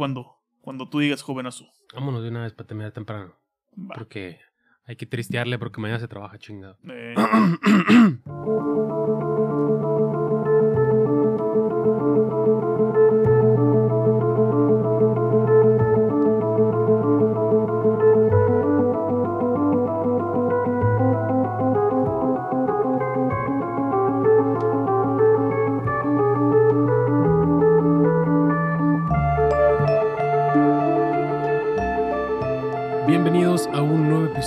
cuando, cuando tú digas, joven azul. Vámonos de una vez para terminar temprano. Va. Porque hay que tristearle porque mañana se trabaja chingado. Eh,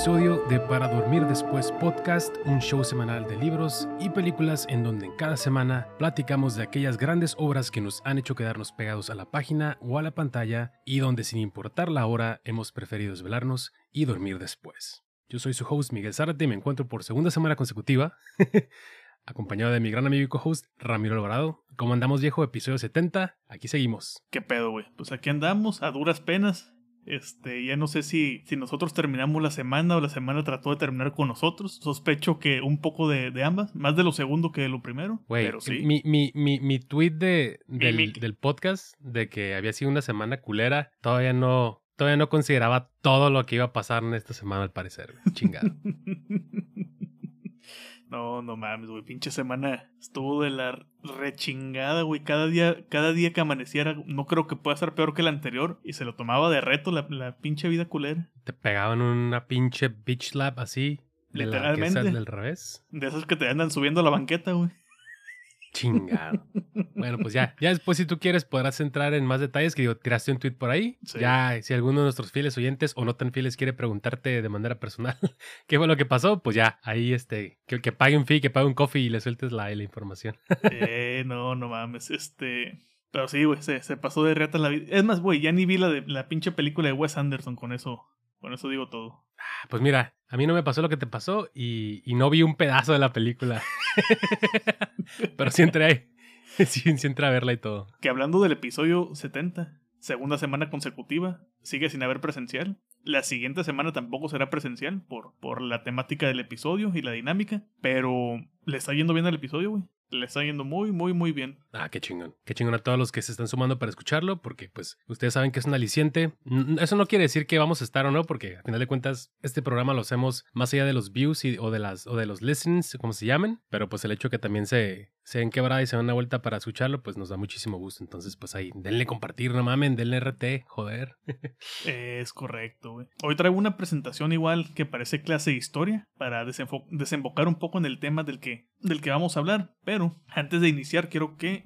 episodio de Para Dormir Después Podcast, un show semanal de libros y películas en donde cada semana platicamos de aquellas grandes obras que nos han hecho quedarnos pegados a la página o a la pantalla y donde sin importar la hora hemos preferido desvelarnos y dormir después. Yo soy su host Miguel Zárate y me encuentro por segunda semana consecutiva acompañado de mi gran amigo y co-host Ramiro Alvarado. ¿Cómo andamos viejo? Episodio 70, aquí seguimos. ¿Qué pedo, güey? Pues aquí andamos, a duras penas. Este, ya no sé si, si nosotros terminamos la semana o la semana trató de terminar con nosotros. Sospecho que un poco de, de ambas, más de lo segundo que de lo primero. Pero sí. mi, mi, mi, mi tweet de, del, mi- del podcast de que había sido una semana culera, todavía no, todavía no consideraba todo lo que iba a pasar en esta semana al parecer. Chingado. No, no mames, güey. Pinche semana estuvo de la rechingada, güey. Cada día, cada día que amaneciera, no creo que pueda ser peor que el anterior. Y se lo tomaba de reto la, la pinche vida culera. Te pegaban una pinche bitch slap así. De la que es Literalmente. del revés. De esos que te andan subiendo a la banqueta, güey. Chingado. Bueno, pues ya, ya después si tú quieres podrás entrar en más detalles que digo, tiraste un tweet por ahí. Sí. Ya, si alguno de nuestros fieles oyentes o no tan fieles quiere preguntarte de manera personal qué fue lo que pasó, pues ya, ahí este, que, que pague un fee, que pague un coffee y le sueltes la, la información. Eh, no, no mames, este... Pero sí, güey, se, se pasó de reata la vida. Es más, güey, ya ni vi la, de, la pinche película de Wes Anderson con eso. Con eso digo todo. Pues mira, a mí no me pasó lo que te pasó y, y no vi un pedazo de la película. Pero sí entré ahí. Sí, sí entré a verla y todo. Que hablando del episodio 70, segunda semana consecutiva, sigue sin haber presencial. La siguiente semana tampoco será presencial por, por la temática del episodio y la dinámica. Pero le está yendo bien al episodio, güey. Le está yendo muy, muy, muy bien. Ah, qué chingón. Qué chingón a todos los que se están sumando para escucharlo, porque pues ustedes saben que es un aliciente. N- Eso no quiere decir que vamos a estar o no, porque al final de cuentas este programa lo hacemos más allá de los views y- o, de las, o de los listens, como se llamen. Pero pues el hecho que también se, se den quebrada y se den una vuelta para escucharlo, pues nos da muchísimo gusto. Entonces pues ahí, denle compartir, no mamen, denle RT, joder. Es correcto, güey. Hoy traigo una presentación igual que parece clase de historia para desembocar un poco en el tema del que, del que vamos a hablar. Pero antes de iniciar, quiero que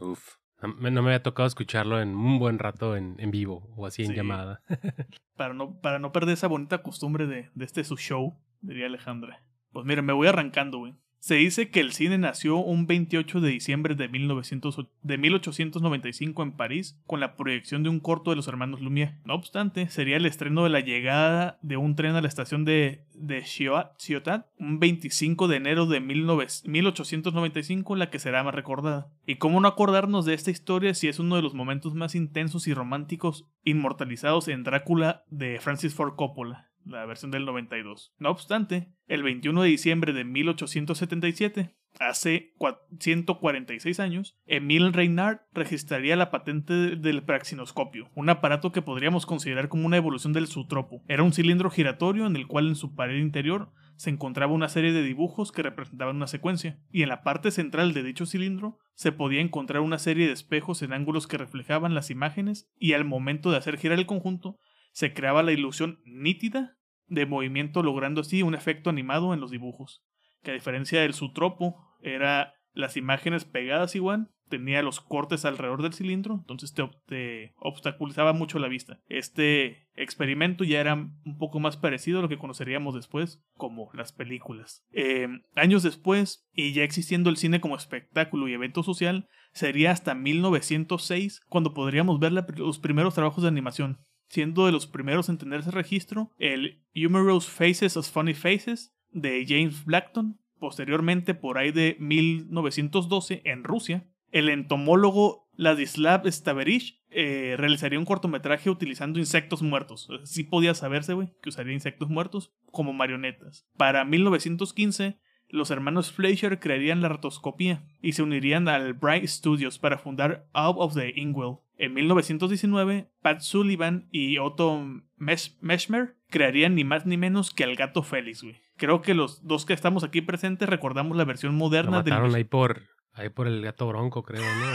Uf. No me no me había tocado escucharlo en un buen rato en, en vivo o así en Sí. llamada. para no, para no perder esa bonita costumbre de, de este su show, diría Alejandra. Pues miren, me voy arrancando, güey. Se dice que el cine nació un 28 de diciembre de, 1900 de 1895 en París con la proyección de un corto de los hermanos Lumière. No obstante, sería el estreno de la llegada de un tren a la estación de, de Ciutat un 25 de enero de 19 1895 la que será más recordada. Y cómo no acordarnos de esta historia si es uno de los momentos más intensos y románticos inmortalizados en Drácula de Francis Ford Coppola, la versión del 92. No obstante, el 21 de diciembre de 1877, hace cua- 146 años, Emile Reinhardt registraría la patente de- del praxinoscopio, un aparato que podríamos considerar como una evolución del sutropo. Era un cilindro giratorio en el cual en su pared interior se encontraba una serie de dibujos que representaban una secuencia, y en la parte central de dicho cilindro se podía encontrar una serie de espejos en ángulos que reflejaban las imágenes, y al momento de hacer girar el conjunto, se creaba la ilusión nítida de movimiento logrando así un efecto animado en los dibujos, que a diferencia del sutropo era las imágenes pegadas igual, tenía los cortes alrededor del cilindro, entonces te, ob- te obstaculizaba mucho la vista. Este experimento ya era un poco más parecido a lo que conoceríamos después como las películas. Eh, años después, y ya existiendo el cine como espectáculo y evento social, sería hasta 1906 cuando podríamos ver los primeros trabajos de animación siendo de los primeros en tener ese registro el Humorous Faces as Funny Faces de James Blackton, posteriormente por ahí de 1912 en Rusia, el entomólogo Ladislav Staverich eh, realizaría un cortometraje utilizando insectos muertos. Sí podía saberse, güey, que usaría insectos muertos como marionetas. Para 1915, los hermanos Fleischer crearían la rotoscopía y se unirían al Bright Studios para fundar Out of the Inkwell, En 1919, Pat Sullivan y Otto Meshmer crearían ni más ni menos que al gato Félix, güey. Creo que los dos que estamos aquí presentes recordamos la versión moderna Lo mataron ahí por ahí por el gato bronco, creo, ¿no?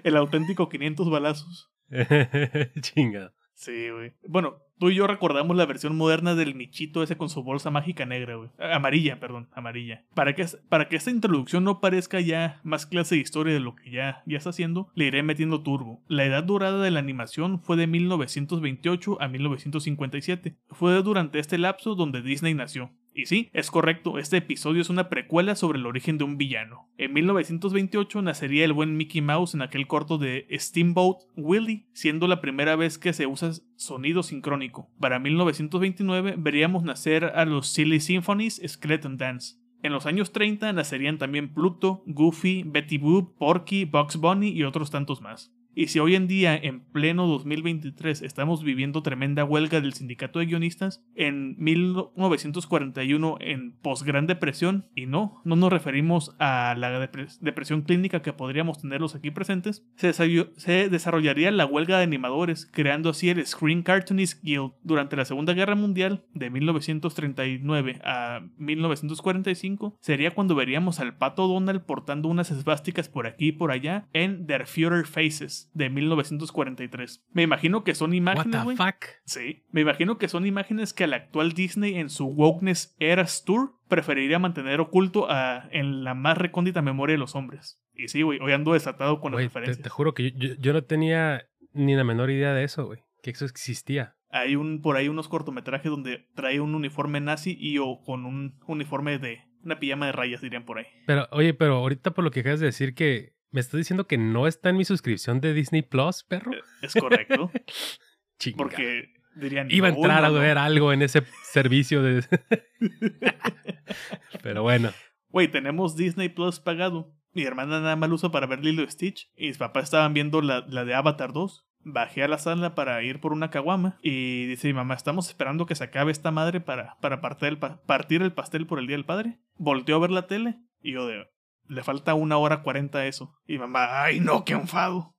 el auténtico 500 balazos. Chinga. Sí, güey. Bueno, tú y yo recordamos la versión moderna del Michito ese con su bolsa mágica negra, güey. Amarilla, perdón, amarilla. Para que, para que esta introducción no parezca ya más clase de historia de lo que ya, ya está haciendo, le iré metiendo turbo. La edad durada de la animación fue de 1928 a 1957. Fue durante este lapso donde Disney nació. Y sí, es correcto, este episodio es una precuela sobre el origen de un villano. En 1928 nacería el buen Mickey Mouse en aquel corto de Steamboat Willie, siendo la primera vez que se usa sonido sincrónico. Para 1929 veríamos nacer a los Silly Symphonies Skeleton Dance. En los años 30 nacerían también Pluto, Goofy, Betty Boop, Porky, Bugs Bunny y otros tantos más. Y si hoy en día, en pleno 2023, estamos viviendo tremenda huelga del sindicato de guionistas, en 1941, en post-Gran Depresión, y no, no nos referimos a la depresión clínica que podríamos tener los aquí presentes, se, se desarrollaría la huelga de animadores, creando así el Screen Cartoonist Guild. Durante la Segunda Guerra Mundial, de 1939 a 1945, sería cuando veríamos al pato Donald portando unas esvásticas por aquí y por allá en Der Führer Faces de 1943. Me imagino que son imágenes. What the fuck? Sí. Me imagino que son imágenes que el actual Disney en su Wokeness Eras Tour preferiría mantener oculto a, en la más recóndita memoria de los hombres. Y sí, güey, hoy ando desatado con las referencias. Te, juro que yo, no tenía ni la menor idea de eso, güey. Que eso existía. Hay un, por ahí unos cortometrajes donde trae un uniforme nazi y o con un uniforme de una pijama de rayas, dirían por ahí. Pero, oye, pero ahorita por lo que acabas de decir que ¿Me estás diciendo que no está en mi suscripción de Disney Plus, perro? Eh, es correcto. Porque dirían. Iba a entrar a ver algo en ese servicio de. Pero bueno. Güey, tenemos Disney Plus pagado. Mi hermana nada más lo usa para ver Lilo Stitch. Y mis papás estaban viendo la, la de Avatar 2. Bajé a la sala para ir por una caguama. Y dice mi mamá: Estamos esperando que se acabe esta madre para, para partir, el, partir el pastel por el Día del Padre. Volteó a ver la tele. Y yo de le falta una hora cuarenta a eso. Y mamá, ay no, qué enfado.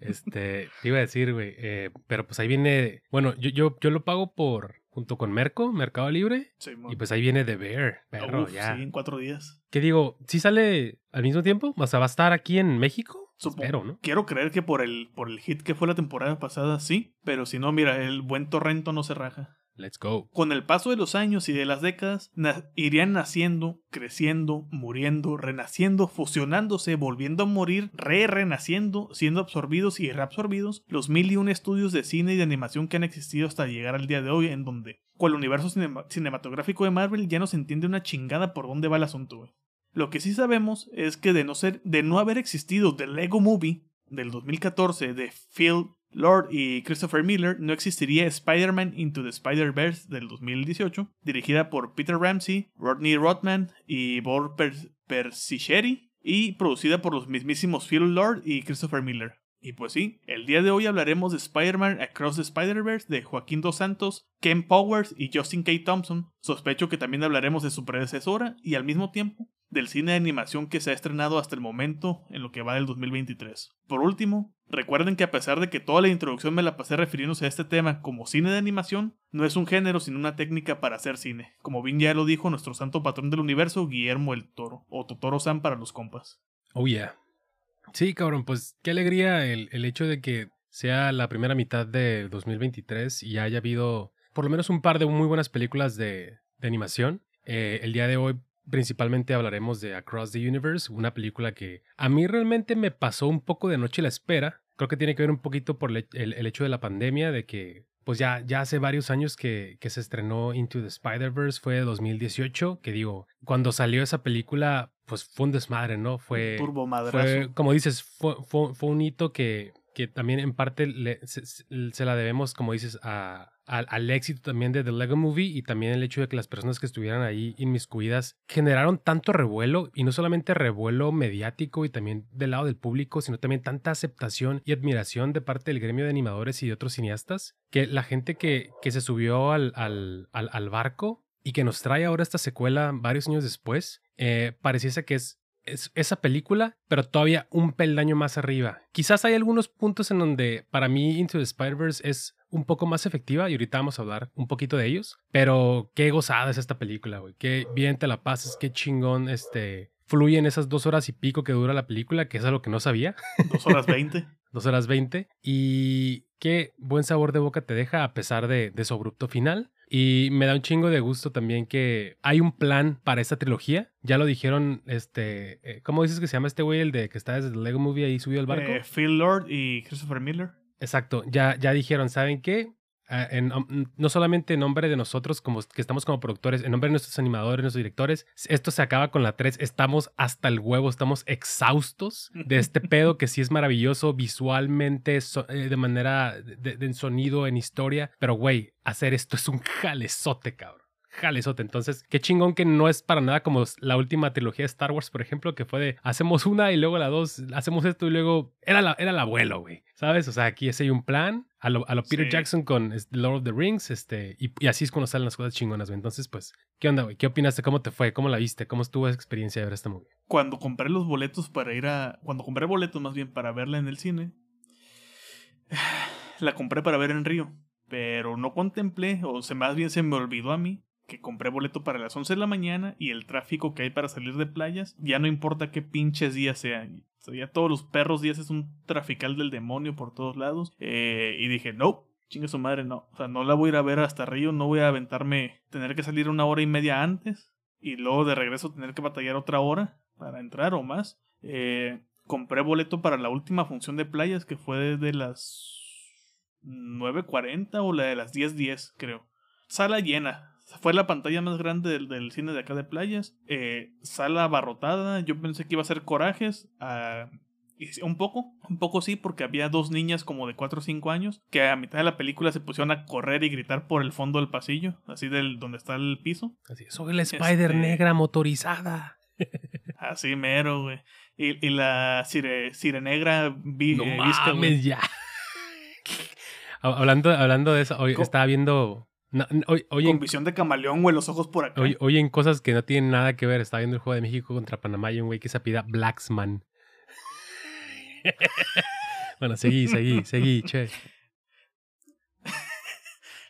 Este, te iba a decir, güey, eh, pero pues ahí viene, bueno, yo, yo, yo lo pago por, junto con Merco, Mercado Libre. Sí, y pues ahí viene The Bear, perro, ya. Sí, en cuatro días. ¿Qué digo? ¿Sí sale al mismo tiempo? O sea, ¿va a estar aquí en México? Espero, ¿no? Quiero creer que por el, por el hit que fue la temporada pasada, sí. Pero si no, mira, el buen torrento no se raja. Con el paso de los años y de las décadas, irían naciendo, creciendo, muriendo, renaciendo, fusionándose, volviendo a morir, re-renaciendo, siendo absorbidos y reabsorbidos los mil y un estudios de cine y de animación que han existido hasta llegar al día de hoy, en donde, con el universo cinematográfico de Marvel, ya no se entiende una chingada por dónde va el asunto. Lo que sí sabemos es que de no, ser, de no haber existido The Lego Movie del 2014 de Phil Lord y Christopher Miller, no existiría Spider-Man Into the Spider-Verse del 2018, dirigida por Peter Ramsey, Rodney Rothman y Bob Persicheri, y producida por los mismísimos Phil Lord y Christopher Miller. Y pues sí, el día de hoy hablaremos de Spider-Man Across the Spider-Verse de Joaquín Dos Santos, Ken Powers y Justin K. Thompson. Sospecho que también hablaremos de su predecesora y al mismo tiempo del cine de animación que se ha estrenado hasta el momento en lo que va del 2023. Por último, recuerden que a pesar de que toda la introducción me la pasé refiriéndose a este tema como cine de animación, no es un género sino una técnica para hacer cine, como bien ya lo dijo nuestro santo patrón del universo, Guillermo el Toro, o Totoro-san para los compas. Oh yeah. Sí, cabrón, pues qué alegría el, el hecho de que sea la primera mitad de 2023 y haya habido por lo menos un par de muy buenas películas de, de animación. Eh, el día de hoy principalmente hablaremos de Across the Universe, una película que a mí realmente me pasó un poco de noche la espera. Creo que tiene que ver un poquito por el, hecho de la pandemia, de que pues ya, ya hace varios años que, que se estrenó Into the Spider-Verse, fue 2018, que digo, cuando salió esa película, pues fue un desmadre, ¿no? Fue, Turbo fue como dices, fue, fue, fue un hito que, que también en parte se, la debemos, como dices, a, al éxito también de The Lego Movie y también el hecho de que las personas que estuvieran ahí inmiscuidas generaron tanto revuelo y no solamente revuelo mediático y también del lado del público, sino también tanta aceptación y admiración de parte del gremio de animadores y de otros cineastas, que la gente que, que se subió al, al, al, barco y que nos trae ahora esta secuela varios años después, eh, pareciese que es es esa película, pero todavía un peldaño más arriba. Quizás hay algunos puntos en donde para mí Into the Spider-Verse es un poco más efectiva y ahorita vamos a hablar un poquito de ellos, pero qué gozada es esta película, güey. Qué bien te la pasas, qué chingón este fluye en esas dos horas y pico que dura la película, que es algo que no sabía. Dos horas veinte. dos horas veinte. Y qué buen sabor de boca te deja a pesar de, de su abrupto final. Y me da un chingo de gusto también que hay un plan para esta trilogía. Ya lo dijeron, este, eh, ¿cómo dices que se llama este güey, el de que está desde el Lego Movie ahí subió al barco? Eh, Phil Lord y Christopher Miller. Exacto, ya, ya dijeron, ¿saben qué? Ah, en, no solamente en nombre de nosotros, como que estamos como productores, en nombre de nuestros animadores, nuestros directores, esto se acaba con la 3, estamos hasta el huevo, estamos exhaustos de este pedo que sí es maravilloso visualmente, eh, de manera, de, de, en sonido, en historia, pero güey, hacer esto es un jalezote, cabrón jalezote. Entonces, qué chingón que no es para nada como la última trilogía de Star Wars, por ejemplo, que fue de hacemos una y luego la dos, hacemos esto y luego era, la, era el abuelo, güey. ¿Sabes? O sea, aquí ese hay un plan. A lo, a lo Peter Jackson con Lord of the Rings, este, y, así es cuando salen las cosas chingonas, güey. Entonces, pues, ¿qué onda, güey? ¿Qué opinaste? ¿Cómo te fue? ¿Cómo la viste? ¿Cómo estuvo esa experiencia de ver esta movie? Cuando compré los boletos para ir a. Cuando compré boletos más bien para verla en el cine, la compré para ver en Río. Pero no contemplé, o se más bien se me olvidó a mí, que compré boleto para las 11 de la mañana y el tráfico que hay para salir de playas, ya no importa qué pinches días sean. ya todos los perros días es un trafical del demonio por todos lados. Eh, y dije, no, chingue su madre, no. O sea, no la voy a ir a ver hasta Río, no voy a aventarme, tener que salir una hora y media antes y luego de regreso tener que batallar otra hora para entrar o más. Eh, compré boleto para la última función de playas que fue desde las 9.40 o la de las 10.10, creo. Sala llena, fue la pantalla más grande del, cine de acá de playas. Eh, sala abarrotada. Yo pensé que iba a ser corajes. Uh, un poco, un poco sí, porque había dos niñas como de 4 o 5 años que a mitad de la película se pusieron a correr y gritar por el fondo del pasillo, así del donde está el piso. Así, soy la Spider este negra motorizada. Así mero, güey. Y, y, la sire, sirenegra vi, no mames, ya. hablando, hablando de eso, hoy estaba viendo no, Con visión de camaleón, güey, los ojos por acá. Oye, en cosas que no tienen nada que ver. Estaba viendo el juego de México contra Panamá y un güey que se apida Blacksman. bueno, seguí, seguí, seguí, che.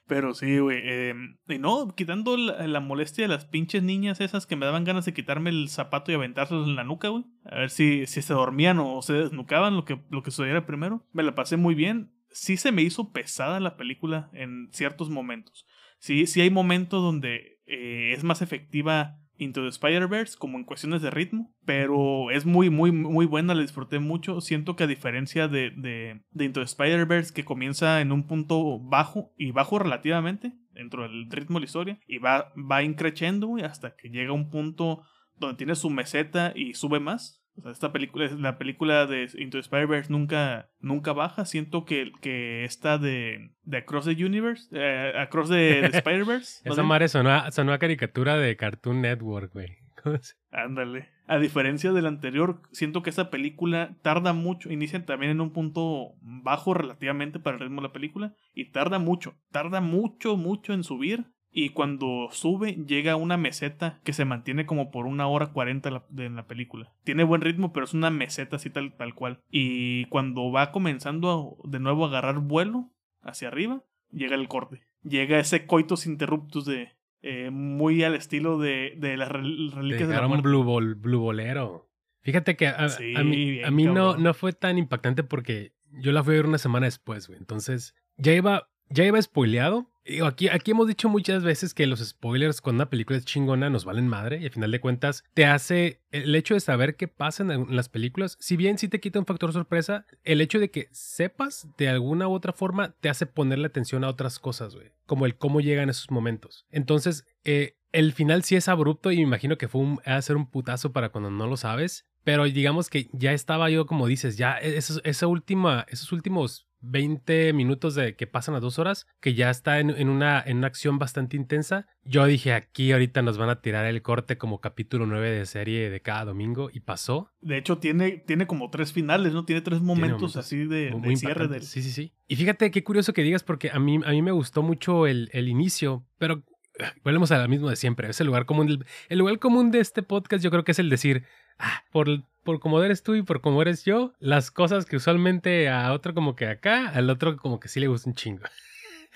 Pero sí, güey. Em, y no, quitando la, molestia de las pinches niñas esas que me daban ganas de quitarme el zapato y aventárselos en la nuca, güey. A ver si, si se dormían o se desnucaban, lo que, lo que sucediera primero. Me la pasé muy bien sí se me hizo pesada la película en ciertos momentos. Sí, sí hay momentos donde eh, es más efectiva Into the Spider-Verse, como en cuestiones de ritmo, pero es muy, muy, muy buena, la disfruté mucho. Siento que a diferencia de, de, Into the Spider-Verse, que comienza en un punto bajo, y bajo relativamente, dentro del ritmo de la historia, y va, va increciendo hasta que llega a un punto donde tiene su meseta y sube más. O sea, esta película, la película de Into the Spider-Verse nunca, nunca baja. Siento que, que esta de, de Across the Universe, eh, Across the, Spider-Verse. Esa madre sonó, sonó a caricatura de Cartoon Network, güey. Ándale. A diferencia del anterior, siento que esta película tarda mucho. Inicia también en un punto bajo relativamente para el ritmo de la película. Y tarda mucho. Tarda mucho, mucho en subir. Y cuando sube, llega a una meseta que se mantiene como por una hora cuarenta en la película. Tiene buen ritmo, pero es una meseta así tal, tal cual. Y cuando va comenzando de nuevo a agarrar vuelo hacia arriba, llega el corte. Llega ese coitus interruptus de. Eh, muy al estilo de, de las reliquias de, la muerte. blue, ball, blue bolero. Fíjate que a, mí, a mí no, no fue tan impactante porque yo la fui a ver una semana después, güey. Entonces, ya iba, ya iba spoileado Aquí, aquí hemos dicho muchas veces que los spoilers cuando una película es chingona nos valen madre y al final de cuentas te hace el hecho de saber qué pasa en las películas, si bien sí te quita un factor sorpresa, el hecho de que sepas de alguna u otra forma te hace ponerle atención a otras cosas, güey, como el cómo llegan esos momentos. Entonces, eh, el final sí es abrupto y me imagino que fue un, a ser un putazo para cuando no lo sabes, pero digamos que ya estaba yo, como dices, ya e, esa última, esos últimos 20 minutos de que pasan a dos horas, que ya está en, una, en una acción bastante intensa. Yo dije, aquí ahorita nos van a tirar el corte como capítulo 9 de serie de cada domingo y pasó. De hecho, tiene, tiene como tres finales, ¿no? Tiene tres momentos, así de, cierre del... Sí, sí, sí. Y fíjate qué curioso que digas porque a mí, a mí me gustó mucho el, el inicio, pero volvemos a lo mismo de siempre. Es el lugar común. el lugar común de este podcast yo creo que es el decir, ah, por, por como eres tú y por como eres yo, las cosas que usualmente a otro como que acá, al otro como que sí le gusta un chingo.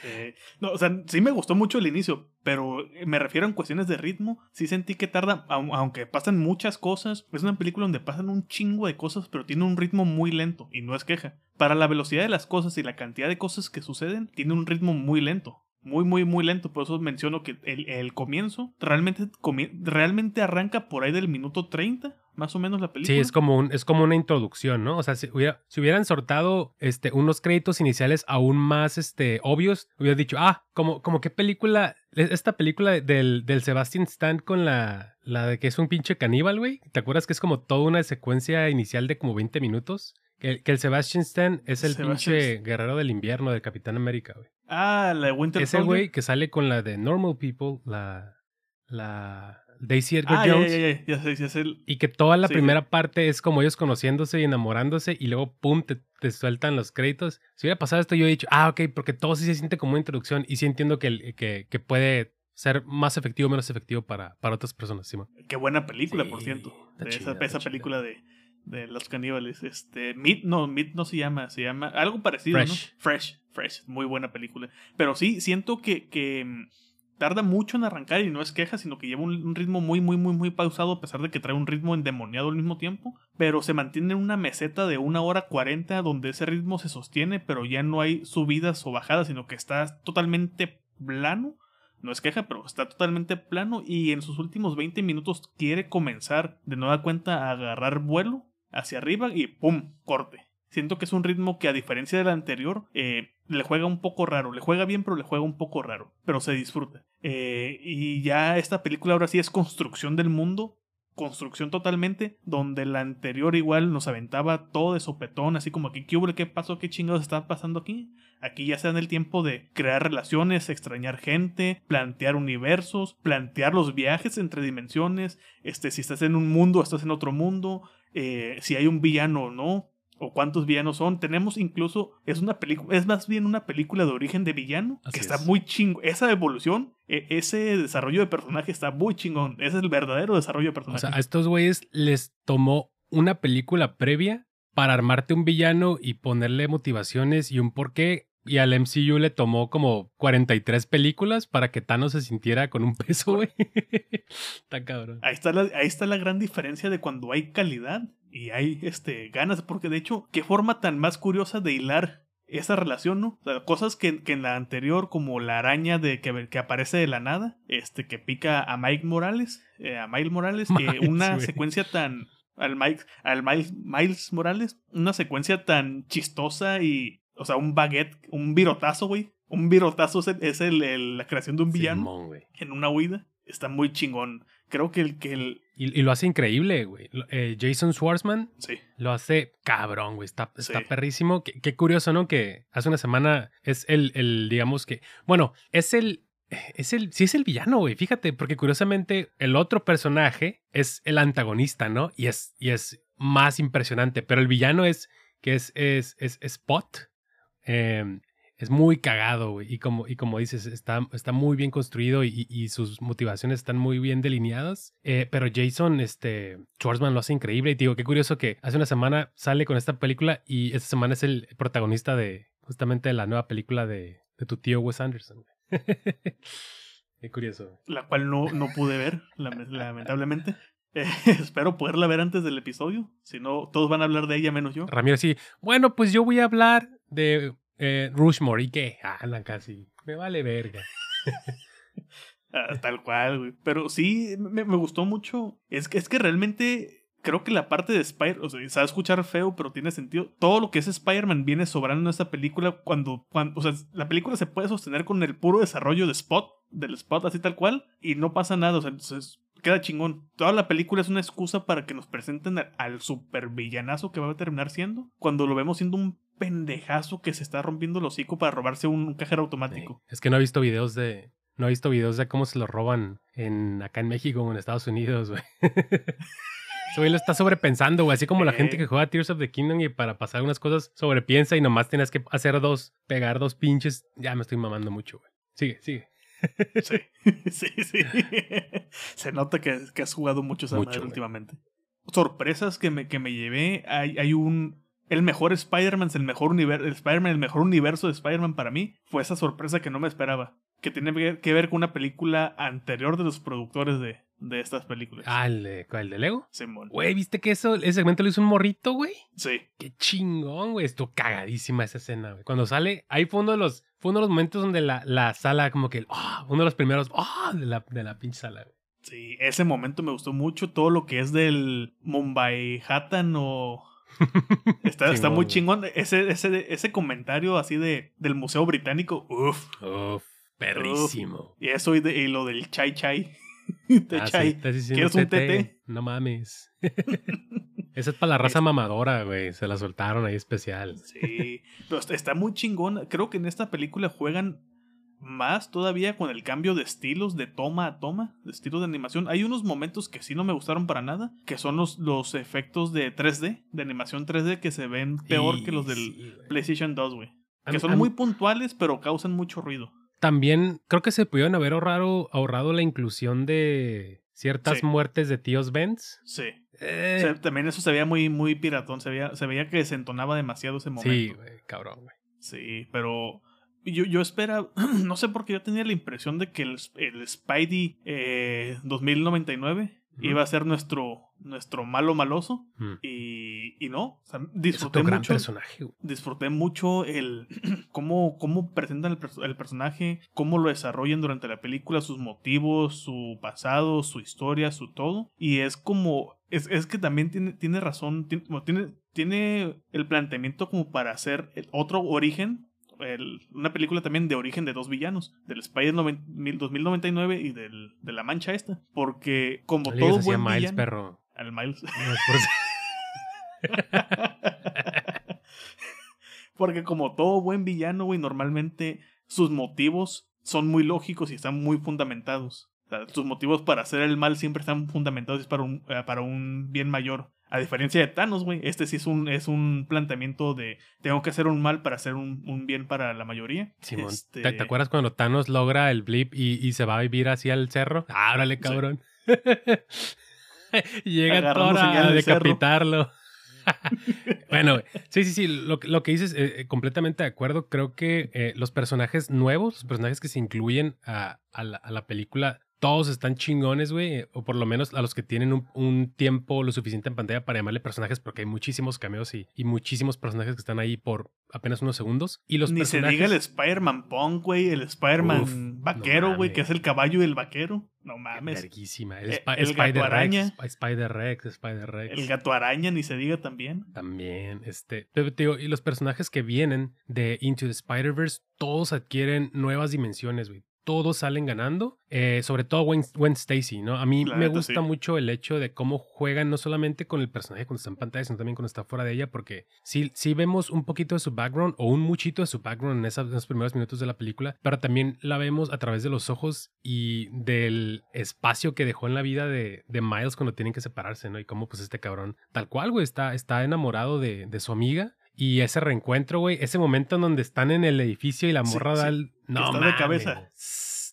Eh, no, o sea, sí me gustó mucho el inicio, pero me refiero en cuestiones de ritmo. Sí sentí que tarda, aunque pasan muchas cosas. Es una película donde pasan un chingo de cosas, pero tiene un ritmo muy lento y no es queja. Para la velocidad de las cosas y la cantidad de cosas que suceden, tiene un ritmo muy lento muy, muy, muy lento. Por eso menciono que el, el comienzo realmente, realmente arranca por ahí del minuto 30, más o menos la película. Sí, es como, un, es como una introducción, ¿no? O sea, si, hubiera, si hubieran sortado este, unos créditos iniciales aún más este, obvios, hubiera dicho, ah, como, como qué película, esta película del, del Sebastian Stan con la, la de que es un pinche caníbal, güey. ¿Te acuerdas que es como toda una secuencia inicial de como 20 minutos? Que, que el Sebastian Stan es el pinche guerrero del invierno del Capitán América, güey. Ah, la de Winter Ese güey que sale con la de Normal People, la. La. Daisy Edgar ah, Jones. Ya, ya, ya, el... Y que toda la primera parte es como ellos conociéndose y enamorándose y luego, pum, te, te, sueltan los créditos. Si hubiera pasado esto, yo he dicho, ah, ok, porque todo sí se siente como una introducción y sí entiendo que, que, que puede ser más efectivo o menos efectivo para, para otras personas. ¿sí, Qué buena película, por cierto. esa, esa película de, de los caníbales. Este, Meat, no, Meat no se llama, se llama algo parecido, Fresh. ¿no? Fresh, Fresh, muy buena película. Pero sí, siento que, que tarda mucho en arrancar y no es queja, sino que lleva un, ritmo muy, muy, muy, muy pausado, a pesar de que trae un ritmo endemoniado al mismo tiempo. Pero se mantiene en una meseta de una hora cuarenta donde ese ritmo se sostiene, pero ya no hay subidas o bajadas, sino que está totalmente plano. No es queja, pero está totalmente plano y en sus últimos 20 minutos quiere comenzar de nueva cuenta a agarrar vuelo hacia arriba y ¡pum! corte. Siento que es un ritmo que a diferencia del anterior eh, le juega un poco raro. Le juega bien pero le juega un poco raro. Pero se disfruta. Eh, y ya esta película ahora sí es construcción del mundo construcción totalmente, donde la anterior igual nos aventaba todo de sopetón, así como aquí, ¿qué hubo? ¿Qué pasó? ¿Qué chingados está pasando aquí? Aquí ya se dan el tiempo de crear relaciones, extrañar gente, plantear universos, plantear los viajes entre dimensiones, este, si estás en un mundo, estás en otro mundo, eh, si hay un villano o no, o cuántos villanos son. Tenemos incluso, es una película, es más bien una película de origen de villano, que está muy chingón. Esa evolución, e, ese desarrollo de personaje está muy chingón. Ese es el verdadero desarrollo de personaje. O sea, a estos güeyes les tomó una película previa para armarte un villano y ponerle motivaciones y un porqué. Y al MCU le tomó como 43 películas para que Thanos se sintiera con un peso, güey. está cabrón. Ahí está, la, ahí está la gran diferencia de cuando hay calidad y hay este, ganas, porque de hecho, qué forma tan más curiosa de hilar esa relación, ¿no? O sea, cosas que, que, en la anterior, como la araña de que, que, aparece de la nada, este, que pica a Mike Morales, eh, a Miles Morales, que una secuencia tan. Al, Mike, al Miles, Miles Morales, una secuencia tan chistosa y. O sea, un baguette, un virotazo, güey. Un virotazo es, el, la creación de un villano en una huida. Está muy chingón. Creo que el, que el, y, lo hace increíble, güey. Eh, Jason Schwartzman sí. lo hace cabrón, güey. Está, está perrísimo. Qué, curioso, ¿no? Que hace una semana es el, el, digamos que. Bueno, es el. Es el. Sí, es el villano, güey. Fíjate, porque curiosamente el otro personaje es el antagonista, ¿no? Y es, y es más impresionante. Pero el villano es. que es, es, es, Spot. Eh, es muy cagado, güey. Y como, y como dices, está, está muy bien construido y, sus motivaciones están muy bien delineadas. Eh, pero Jason, este, Schwartzman lo hace increíble. Y digo, qué curioso que hace una semana sale con esta película y esta semana es el protagonista de justamente la nueva película de, de tu tío Wes Anderson. qué curioso. La cual no, no pude ver, lamentablemente. Eh, espero poderla ver antes del episodio. Si no, todos van a hablar de ella menos yo. Ramiro, sí. Bueno, pues yo voy a hablar de eh, Rushmore, ¿y qué? Ah, casi. Me vale verga. Ah, tal cual, güey. Pero sí, me, gustó mucho. Es que, es que realmente creo que la parte de Spider, o sea, a escuchar feo, pero tiene sentido. Todo lo que es Spider-Man viene sobrando en esta película cuando, cuando, o sea, la película se puede sostener con el puro desarrollo de Spot, del Spot así tal cual, y no pasa nada, o sea, entonces queda chingón. Toda la película es una excusa para que nos presenten al, super villanazo que va a terminar siendo, cuando lo vemos siendo un pendejazo que se está rompiendo el hocico para robarse un cajero automático. Es que no he visto videos de. No he visto videos de cómo se lo roban en acá en México o en Estados Unidos, güey. Eso lo está sobrepensando, güey. Así como la gente que juega Tears of the Kingdom y para pasar unas cosas sobrepiensa y nomás tienes que hacer dos, pegar dos pinches. Ya me estoy mamando mucho, güey. Sigue, sigue. Sí, sí, sí. Se nota que, has jugado mucho esa últimamente. sorpresas que me, que me llevé. Hay, hay un. El mejor Spider-Man, el mejor universo. El Spider-Man, el mejor universo de Spider-Man para mí. Fue esa sorpresa que no me esperaba. Que tiene que ver con una película anterior de los productores de, de estas películas. Ah, ¿el de, ¿el de Lego? Simón. Güey, ¿viste que eso, ese segmento lo hizo un morrito, güey? Sí. Qué chingón, güey. Estuvo cagadísima esa escena, güey. Cuando sale, ahí fue uno de los, fue uno de los momentos donde la, la sala, como que, ah, uno de los primeros, ah, de, la, de la pinche sala, güey. Sí, ese momento me gustó mucho. Todo lo que es del Mumbai Hattan o. Está, está muy chingón. Ese, ese, ese comentario así de, del Museo Británico. Uf. Uf, perrísimo. Y eso y, de- y lo del chai chai. Ah, chai. sí, ¿Quieres un tete? No mames. Esa es para la raza mamadora, güey. Se la soltaron ahí especial. Sí. Pero está muy chingón. Creo que en esta película juegan más todavía con el cambio de estilos de toma a toma, de estilos de animación. Hay unos momentos que sí no me gustaron para nada, que son los, los efectos de 3D, de animación 3D, que se ven peor que los del sí. PlayStation 2, güey. Que son mí- muy puntuales, pero causan mucho ruido. También creo que se pudieron haber ahorrado, ahorrado la inclusión de ciertas Sí. muertes de tíos Benz. Sí. Eh, O sea, también eso se veía muy, muy piratón. Se veía, se veía que desentonaba demasiado ese momento. sí, güey, cabrón, güey. Sí, pero yo, yo espera, no sé por qué yo tenía la impresión de que el, el Spidey eh, 2099 Ujú. iba a ser nuestro, nuestro malo maloso Mm. y, y no, o sea, Es disfruté otro gran mucho, personaje, disfruté mucho el cómo, cómo presentan el, el personaje, cómo lo desarrollan durante la película, sus motivos, su pasado, su historia, su todo. Y es como, es, es que también tiene, tiene razón, tiene, tiene, tiene el planteamiento como para hacer otro origen. El- una película también de origen de dos villanos, del Spider 2099 y del, de la mancha esta. Porque como No todo buen Miles, villano... perro. Al Miles. No es por- Porque como todo buen villano, güey, normalmente sus motivos son muy lógicos y están muy fundamentados. O sea, sus motivos para hacer el mal siempre están fundamentados y es para un, eh, para un bien mayor. A diferencia de Thanos, güey, este sí es un, es un planteamiento de tengo que hacer un mal para hacer un, un bien para la mayoría. Simón, Este, ¿te, te acuerdas cuando Thanos logra el blip y, y se va a vivir así al cerro? Ah, órale, cabrón. Y Llega señal a decapitarlo. bueno, sí, sí, sí, lo, que- lo que dices, eh, eh, completamente de acuerdo. Creo que eh, los personajes nuevos, los personajes que se incluyen a, a la, a la película, todos están chingones, güey. O por lo menos a los que tienen un, un tiempo lo suficiente en pantalla para llamarle personajes, porque hay muchísimos cameos y, y muchísimos personajes que están ahí por apenas unos segundos. Y los Ni personajes... se diga el Spider-Man Punk, güey, el Spider-Man vaquero, no güey, que es el caballo y el vaquero. No mames. Verguísima. El, Eh, Spi- el Spider gato araña. Rex. Spider Rex, Spider Rex. El gato araña, ni se diga también. También, este, pero te digo, y los personajes que vienen de Into the Spider-Verse, todos adquieren nuevas dimensiones, güey. Todos salen ganando, eh, sobre todo Gwen, Gwen Stacy, ¿no? A mí La me neta, gusta sí. mucho el hecho de cómo juegan no solamente con el personaje cuando está en pantalla, sino también cuando está fuera de ella, porque sí, sí vemos un poquito de su background o un muchito de su background en, esas- en esos primeros minutos de la película, pero también la vemos a través de los ojos y del espacio que dejó en la vida de, de Miles cuando tienen que separarse, ¿no? Y cómo pues este cabrón, tal cual, güey, está, está enamorado de, de su amiga. Y ese reencuentro, güey, ese momento en donde están en el edificio y la morra sí, da el... No, está de cabeza.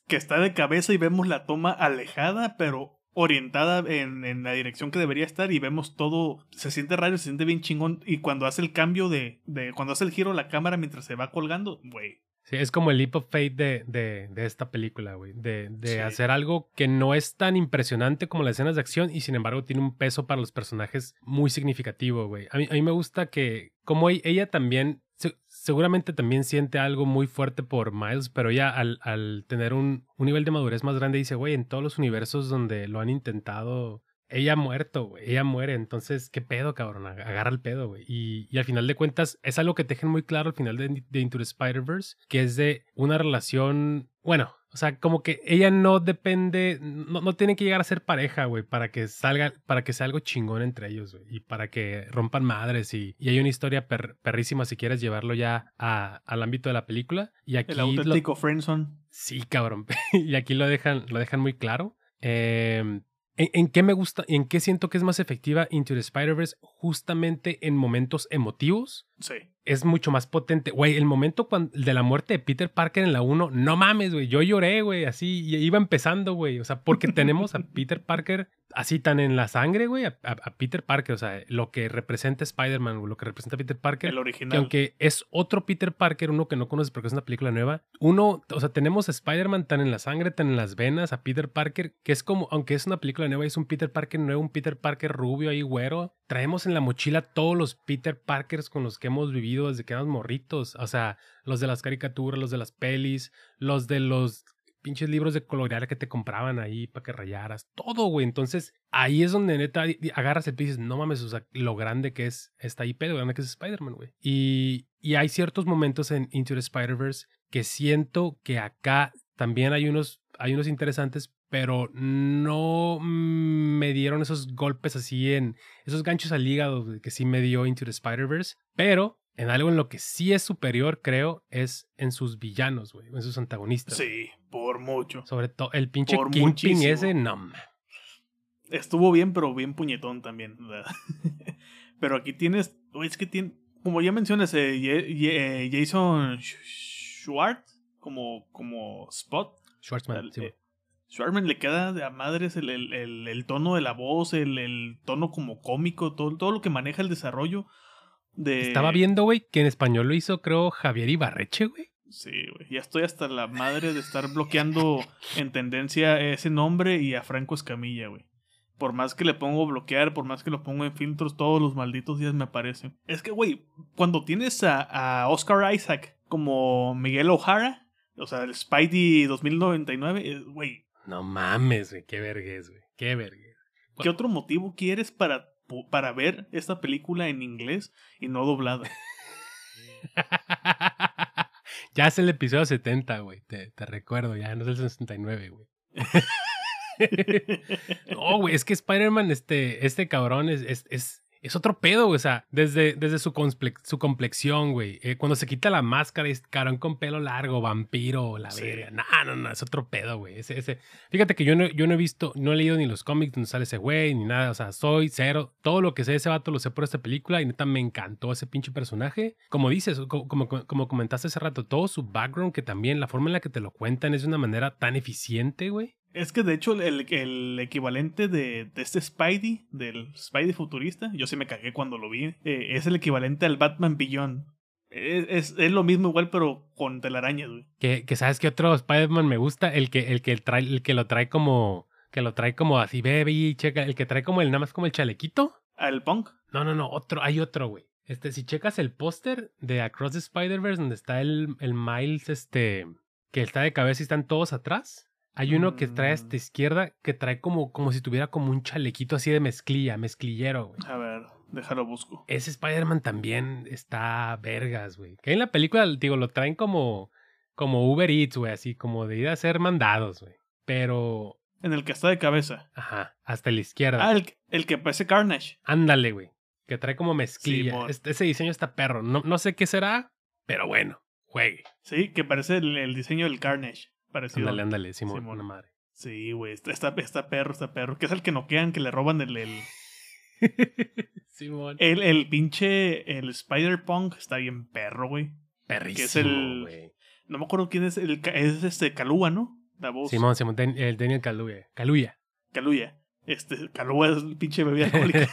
Que está de cabeza y vemos la toma alejada, pero orientada en, en la dirección que debería estar y vemos todo, se siente raro, se siente bien chingón y cuando hace el cambio de, de cuando hace el giro la cámara mientras se va colgando, güey, Sí, es como el leap of faith de, de, de esta película, güey. De, de Sí. hacer algo que no es tan impresionante como las escenas de acción y sin embargo tiene un peso para los personajes muy significativo, güey. A mí, a mí me gusta que como e- ella también, se- seguramente también siente algo muy fuerte por Miles, pero ella al, al tener un, un nivel de madurez más grande dice, güey, en todos los universos donde lo han intentado... Ella ha muerto, güey. Ella muere. Entonces, ¿qué pedo, cabrón? Ag- Agarra el pedo, güey. Y, y al final de cuentas, es algo que te dejan muy claro al final de, de Into the Spider-Verse, que es de una relación. Bueno, o sea, como que ella no depende. No, no tiene que llegar a ser pareja, güey, para que salga, para que sea algo chingón entre ellos, güey. Y para que rompan madres. Y, y hay una historia per- perrísima si quieres llevarlo ya a- al ámbito de la película. Y aquí el lo- auténtico friendzone. Sí, cabrón. y aquí lo dejan, lo dejan muy claro. Eh, ¿en, en qué me gusta, en qué siento que es más efectiva Into the Spider-Verse? Justamente en momentos emotivos. Sí. Es mucho más potente. Güey, el momento cuando, de la muerte de Peter Parker en la 1, no mames, güey. Yo lloré, güey, así. Y iba empezando, güey. O sea, porque tenemos a Peter Parker así tan en la sangre, güey, a, Peter Parker, o sea, lo que representa Spider-Man, lo que representa Peter Parker. El Que original. aunque es otro Peter Parker, uno que no conoces porque es una película nueva, uno, o sea, tenemos a Spider-Man tan en la sangre, tan en las venas, a Peter Parker, que es como, aunque es una película nueva, es un Peter Parker nuevo, un Peter Parker rubio ahí, güero. Traemos en la mochila todos los Peter Parkers con los que hemos vivido desde que éramos morritos. O sea, los de las caricaturas, los de las pelis, los de los pinches libros de colorear que te compraban ahí para que rayaras, todo, güey. Entonces, ahí es donde neta agarras el pie y dices, no mames, o sea, lo grande que es esta IP, lo grande que es Spider-Man, güey. Y, y hay ciertos momentos en Into the Spider-Verse que siento que acá también hay unos, hay unos interesantes, pero no me dieron esos golpes así en esos ganchos al hígado que sí me dio Into the Spider-Verse, pero en algo en lo que sí es superior, creo, es en sus villanos, güey, en sus antagonistas. Sí, por mucho. Sobre todo el pinche Por Kingpin muchísimo. ese, no Estuvo bien, pero bien puñetón también. ¿verdad? pero aquí tienes. Es que tiene. Como ya mencionas, eh, Ye- Ye- eh, Jason Sch- Schwartz como, como Spot. Schwartzman, El- sí, eh, Schwartzman le queda de a madres el, el, el- el tono de la voz, el, el tono como cómico, todo, todo lo que maneja el desarrollo de... Estaba viendo, güey, que en español lo hizo, creo, Javier Ibarreche, güey. Sí, güey. Ya estoy hasta la madre de estar bloqueando en tendencia ese nombre y a Franco Escamilla, güey. Por más que le pongo bloquear, por más que lo pongo en filtros, todos los malditos días me aparecen. Es que, güey, cuando tienes a, a Oscar Isaac como Miguel O'Hara, o sea, el Spidey 2099, eh, güey, No mames, güey, qué vergüenza, güey, qué vergüenza. ¿qué otro motivo quieres para, para ver esta película en inglés y no doblada? ya es el episodio 70, güey, te, te recuerdo, ya no es el 69, güey. No, güey, es que Spider-Man, este, este cabrón es, es, es, es otro pedo, güey. O sea, desde, desde su, su complexión, güey. Eh, cuando se quita la máscara y es cabrón con pelo largo, vampiro, la Sí. verga. No, no, no, es otro pedo, güey. Ese, ese. Fíjate que yo no, yo no he visto, no he leído ni los cómics donde sale ese güey, ni nada. O sea, soy cero. Todo lo que sé de ese vato lo sé por esta película y neta me encantó ese pinche personaje. Como dices, co- como, como, comentaste hace rato, todo su background, que también la forma en la que te lo cuentan es de una manera tan eficiente, güey. Es que de hecho el, el equivalente de, de este Spidey, del Spidey futurista, yo sí me cagué cuando lo vi, eh, es el equivalente al Batman Beyond. Es, es, es lo mismo igual pero con telarañas, güey. Que, que sabes que otro Spider-Man me gusta, el que, el que trae, el que lo trae como, que lo trae como así, baby, checa, el que trae como el, nada más como el chalequito. Al Punk. No, no, no, otro, hay otro, güey. Este, si checas el póster de Across the Spider-Verse, donde está el, el Miles, este, que está de cabeza y están todos atrás. Hay uno que trae a Mm. izquierda que trae como, como si tuviera como un chalequito así de mezclilla, mezclillero, güey. A ver, déjalo busco. Ese Spider-Man también está vergas, güey. Que en la película, digo, lo traen como, como Uber Eats, güey, así como de ir a hacer mandados, güey. Pero, En el que está de cabeza. ajá, hasta la izquierda. Ah, el, el que parece Carnage. Ándale, güey. Que trae como mezclilla. Simón. Este- ese diseño está perro. No, no sé qué será, pero bueno, juegue. Sí, que parece el, el diseño del Carnage. Parecido. Ándale, ándale, Simón, Simón. una madre. Sí, güey, está, está, está perro, está perro. Que es el que noquean, que le roban el, el, Simón. el, el pinche, el Spider-Punk. Está bien perro, güey. Perrísimo, es el- güey. No me acuerdo quién es, el, es este Calúa, ¿no? La voz. Simón, Simón, el Daniel Kaluuya. Kaluuya. Caluya. Este, Calúa es el pinche bebida alcohólica.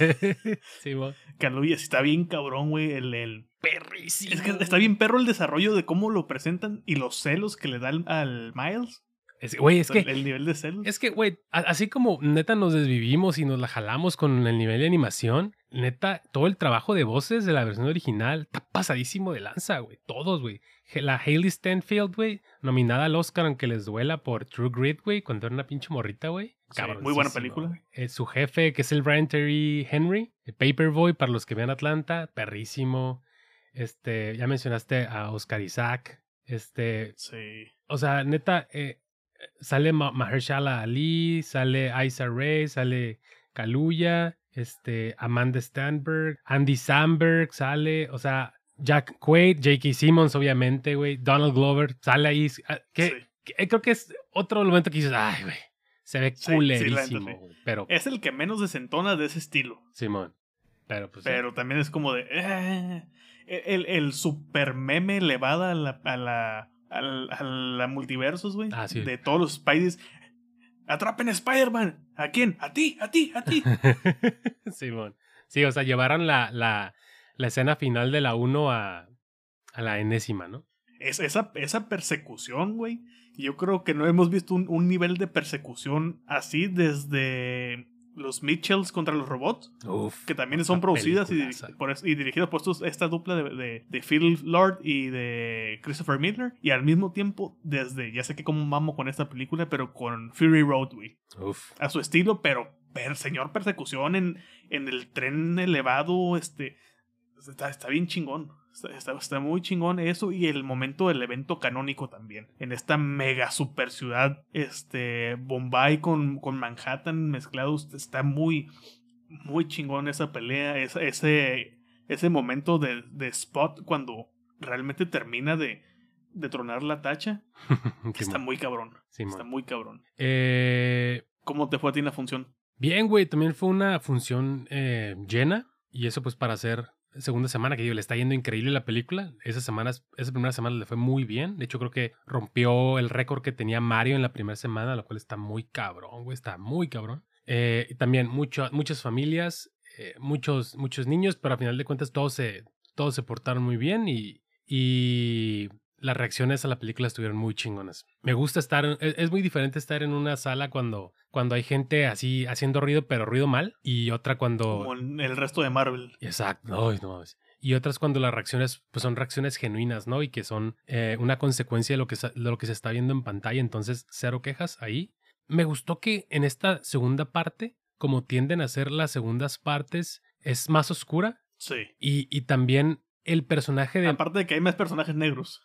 Simón. Caluya, sí está bien cabrón, güey. El, el... Perrísimo. Es que está bien perro el desarrollo de cómo lo presentan y los celos que le dan al Miles. Es- Güey, es que el, el nivel de celos. Es que, güey, así como neta nos desvivimos y nos la jalamos con el nivel de animación, neta, todo el trabajo de voces de la versión original está pasadísimo de lanza, güey. Todos, güey. La Hailey Stanfield, güey, nominada al Oscar, aunque les duela por True Grit, güey, cuando era una pinche morrita, güey. Sí, muy buena película. Eh, su jefe, que es el Brian Terry Henry, el Paperboy, para los que vean Atlanta, perrísimo. Este, ya mencionaste a Oscar Isaac. Este, Sí. o sea, neta, eh, sale Ma- Mahershala Ali, sale Isa Ray, sale Kaluuya, este, Amanda Stanberg, Andy Samberg sale, o sea, Jack Quaid, J.K. Simmons, obviamente, güey, Donald Glover, sale ahí. ah, Que, Sí. que- creo que es otro momento que dices, ay, güey, se ve sí, culerísimo, sí. pero, Es el que menos desentona de ese estilo. Simón, pero pues, Pero también es como de. eh, el, el super meme elevada a la, a la, a la, a la multiversos, güey. Ah, sí. De todos los Spideys. atrapen a Spider-Man. ¿A quién? A ti, a ti, a ti. Simón. Sí, o sea, llevaron la, la, la escena final de la 1 a, a la enésima, ¿no? Es, esa, esa persecución, güey. Yo creo que no hemos visto un, un nivel de persecución así desde los Mitchells contra los robots, Uf, que también son producidas y, por dirigidas por estos- esta dupla de, de- de Phil Lord y de Christopher Miller. Y al mismo tiempo, desde, ya sé que como mamo con esta película, pero con Fury Road, güey. A su estilo, pero, per, señor persecución en, en el tren elevado, este... Está, está bien chingón. Está, está- está muy chingón eso y el momento del evento canónico también. En esta mega super ciudad, este, Bombay con, con Manhattan mezclados, está muy, muy chingón esa pelea, esa- ese, ese momento de, de spot cuando realmente termina de, de tronar la tacha. que está muy cabrón. Está muy cabrón. Eh, ¿Cómo te fue a ti en la función? Bien, güey, también fue una función eh, llena y eso pues para hacer segunda semana que digo, le está yendo increíble la película. Esa semana, esa primera semana le fue muy bien. De hecho, creo que rompió el récord que tenía Mario en la primera semana, lo cual está muy cabrón, güey, está muy cabrón. Eh, también mucho, muchas familias, eh, muchos, muchos niños, pero a final de cuentas todos se, todos se portaron muy bien y las reacciones a la película estuvieron muy chingonas. Me gusta estar, es, es muy diferente estar en una sala cuando, cuando hay gente así haciendo ruido, pero ruido mal, y otra cuando... Como en el resto de Marvel. Exacto, no. Y otras cuando las reacciones pues son reacciones genuinas, ¿no? Y que son eh, una consecuencia de lo, que, de lo que se está viendo en pantalla. Entonces, cero quejas ahí. Me gustó que en esta segunda parte, como tienden a ser las segundas partes, es más oscura. Sí. Y, y también el personaje de... Aparte de que hay más personajes negros.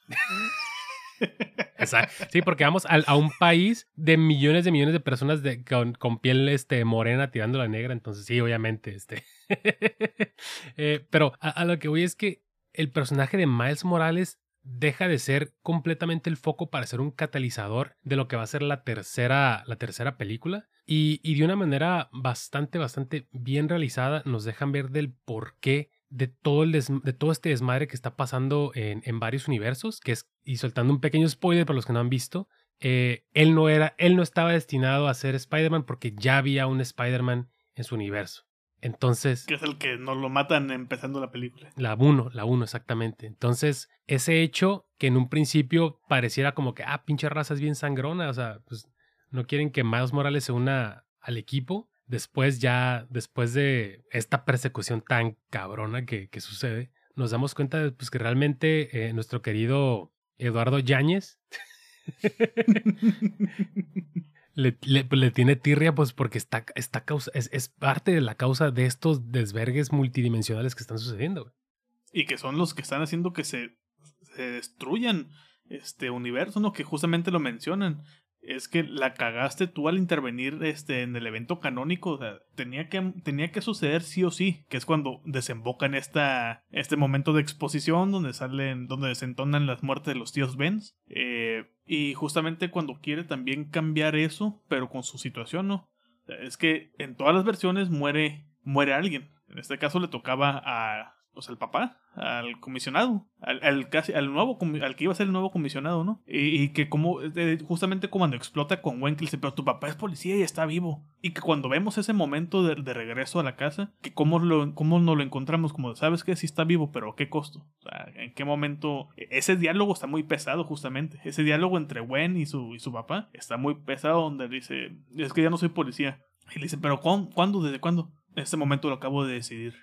Exacto. Sí, porque vamos al- a, un país de millones de millones de personas de, con, con piel este, morena tirando la negra. Entonces, sí, obviamente. Este. Eh, pero a, a lo que voy es que el personaje de Miles Morales deja de ser completamente el foco para ser un catalizador de lo que va a ser la tercera, la tercera película. Y, y de una manera bastante, bastante bien realizada nos dejan ver del porqué de todo, el des- de todo este desmadre que está pasando en, en varios universos, que es, y soltando un pequeño spoiler para los que no han visto, eh, él no era, él no estaba destinado a ser Spider-Man porque ya había un Spider-Man en su universo. Entonces, Que es el que nos lo matan empezando la película. la 1, la 1 exactamente. Entonces, ese hecho que en un principio pareciera como que, ah, pinche raza es bien sangrona, o sea, pues no quieren que Miles Morales se una al equipo. Después ya, después de esta persecución tan cabrona que, que sucede, nos damos cuenta de pues, que realmente eh, nuestro querido Eduardo Yáñez le, le- le tiene tirria pues porque está, está causa, es, es parte de la causa de estos desvergues multidimensionales que están sucediendo. güey. y que son los que están haciendo que se, se destruyan este universo, ¿no? Que justamente lo mencionan. Es que la cagaste tú al intervenir este, en el evento canónico. O sea, tenía que, tenía que suceder sí o sí. Que es cuando desemboca en esta, este momento de exposición donde salen, donde se entonan las muertes de los tíos Benz. Eh, y justamente cuando quiere también cambiar eso, pero con su situación, ¿no? Es que en todas las versiones muere, muere alguien. En este caso le tocaba a, pues al papá, al comisionado, al, al casi, al nuevo, al que iba a ser el nuevo comisionado, ¿no? Y, y que como, eh, justamente cuando explota con Gwen, que le dice, pero tu papá es policía y está vivo. Y que cuando vemos ese momento de, de regreso a la casa, que cómo, lo, cómo nos lo encontramos, como, ¿sabes que Sí está vivo, pero ¿a qué costo? O sea, ¿en qué momento? E- Ese diálogo está muy pesado, justamente. Ese diálogo entre Gwen y su, y su papá está muy pesado, donde dice, es que ya no soy policía. Y le dice, pero ¿cuán- ¿cuándo? ¿Desde cuándo? En este momento lo acabo de decidir.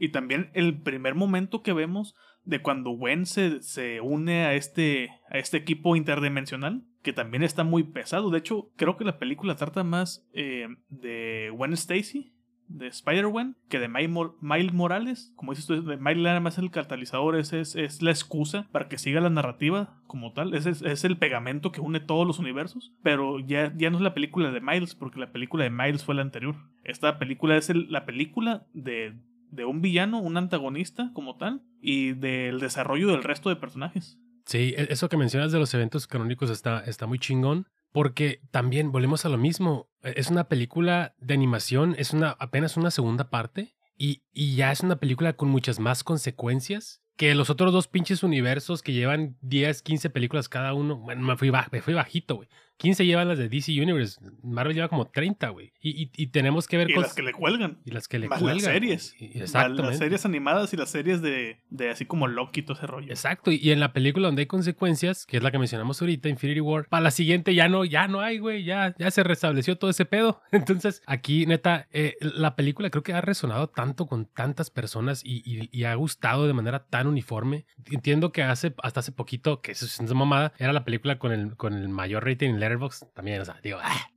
Y también el primer momento que vemos de cuando Gwen se, se une a este, a este equipo interdimensional, que también está muy pesado. De hecho, creo que la película trata más eh, de Gwen Stacy, de Spider-Gwen, que de Miles Mor- Miles Morales. Como dices tú, de Miles nada más el catalizador, es, es, es la excusa para que siga la narrativa como tal. Es, es, es el pegamento que une todos los universos. Pero ya, ya no es la película de Miles, porque la película de Miles fue la anterior. Esta película es la película de, de un villano, un antagonista como tal, y del desarrollo del resto de personajes. Sí, e- eso que mencionas de los eventos canónicos está, está muy chingón. Porque también volvemos a lo mismo. E- Es una película de animación, es una, apenas una segunda parte. Y, y ya es una película con muchas más consecuencias que los otros dos pinches universos que llevan 10, 15 películas cada uno, bueno, me fui, me fui bajito, güey. 15 llevan las de DC Universe. Marvel lleva como 30, güey. Y, y, y, tenemos que ver y las que le cuelgan. Y las que le Más cuelgan. las series. Exactamente. Las series animadas y las series de, de así como Loki y todo ese rollo. Exacto, y- en la película donde hay consecuencias, que es la que mencionamos ahorita, Infinity War, para la siguiente ya no, ya no hay, güey, ya, ya se restableció todo ese pedo. Entonces, aquí, neta, eh, la película creo que ha resonado tanto con tantas personas y, y- y ha gustado de manera tan uniforme. Entiendo que hace, hasta hace poquito, que eso es una mamada, era la película con el, con el mayor rating en Letterboxd, también, o sea, digo, ah,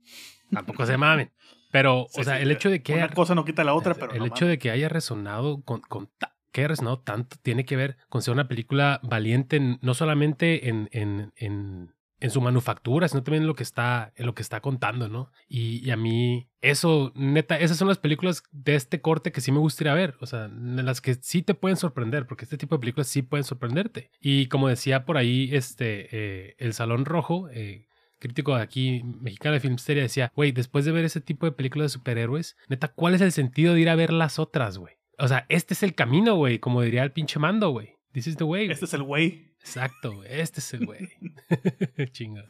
tampoco se mamen. Pero, Sí, o sea, sí, el hecho de que Una haya- cosa no quita la otra, el- pero el no hecho de que haya resonado con, con que haya resonado tanto tiene que ver con ser una película valiente en- no solamente en, en, en, en su manufactura, sino también en lo que está, en lo que está contando, ¿no? Y, y a mí, eso, neta, esas son las películas de este corte que sí me gustaría ver. O sea, en las que sí te pueden sorprender, porque este tipo de películas sí pueden sorprenderte. Y como decía por ahí, este, eh, el Salón Rojo, eh, crítico aquí, mexicano de Filmsteria, decía, güey, después de ver ese tipo de películas de superhéroes, neta, ¿cuál es el sentido de ir a ver las otras, güey? O sea, este es el camino, güey, como diría el pinche mando, güey. This is the way. güey. Este es el güey. Exacto, güey. Este es el güey. Chinga.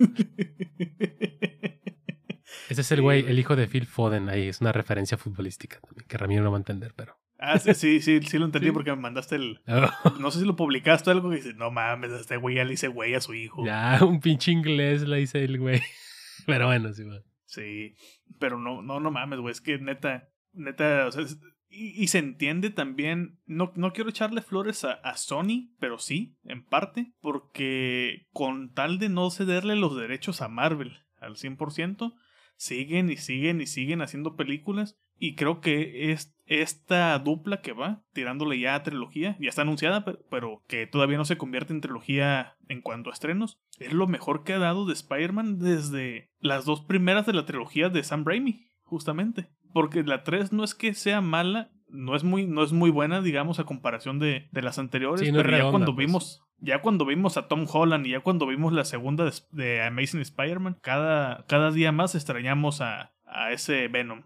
Ese es el güey. el hijo de Phil Foden. Ahí es una referencia futbolística también, que Ramiro no va a entender, pero. Ah, sí, sí, sí, sí lo entendí Sí. porque me mandaste el. No sé si lo publicaste o algo que dice, no mames, este güey ya le hice güey a su hijo. ya, un pinche inglés le dice el güey. Pero bueno, sí. Sí, pero no, no, no mames, güey, es que neta, neta, o sea, es- y, y se entiende también, no, no quiero echarle flores a, a Sony, pero sí, en parte, porque con tal de no cederle los derechos a Marvel al 100%, siguen y siguen y siguen haciendo películas, y creo que es esta dupla que va tirándole ya a trilogía, ya está anunciada, pero, pero que todavía no se convierte en trilogía en cuanto a estrenos, es lo mejor que ha dado de Spider-Man desde las dos primeras de la trilogía de Sam Raimi, justamente. Porque la 3 no es que sea mala, no es muy, no es muy buena, digamos, a comparación de, de las anteriores, Sí, no es pero ya cuando pues. vimos, ya cuando vimos a Tom Holland y ya cuando vimos la segunda de, de Amazing Spider-Man, cada, cada día más extrañamos a, a ese Venom.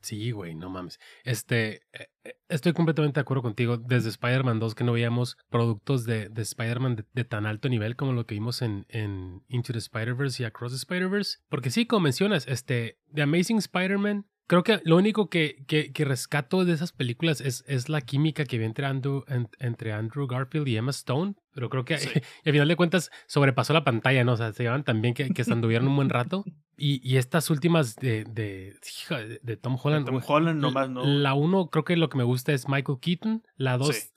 Sí, güey, no mames. Este, eh, eh, estoy completamente de acuerdo contigo. Desde Spider-Man 2 que no veíamos productos de, de Spider-Man de, tan alto nivel como lo que vimos en, en Into the Spider-Verse y Across the Spider-Verse. Porque sí, como mencionas, este, The Amazing Spider-Man, creo que lo único que, que, que rescato de esas películas es, es la química que había entre Andrew, en- entre Andrew Garfield y Emma Stone. Pero creo que Sí. y al final de cuentas sobrepasó la pantalla, ¿no? O sea, se llevan tan bien que, que se anduvieron un buen rato. Y, y estas últimas de, de, hija, de- de Tom Holland. Tom Holland nomás no. la uno, creo que lo que me gusta es Michael Keaton. La dos Sí.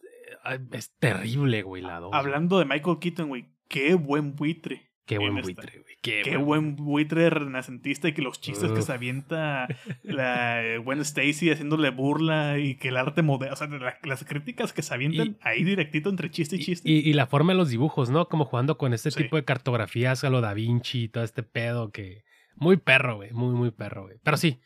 eh, es terrible, güey. La dos. Hablando de Michael Keaton, güey, qué buen buitre. Qué buen esta. buitre, güey. Qué, Qué buen buitre renacentista y que los chistes que se avienta la eh, Gwen Stacy haciéndole burla y que el arte moderno, o sea, la- las críticas que se avientan Y- ahí directito entre chiste y Y, chiste. y- y la forma de los dibujos, ¿no? Como jugando con este Sí. tipo de cartografías a lo Da Vinci y todo este pedo que... Muy perro, güey. Muy, muy perro, güey. Pero sí.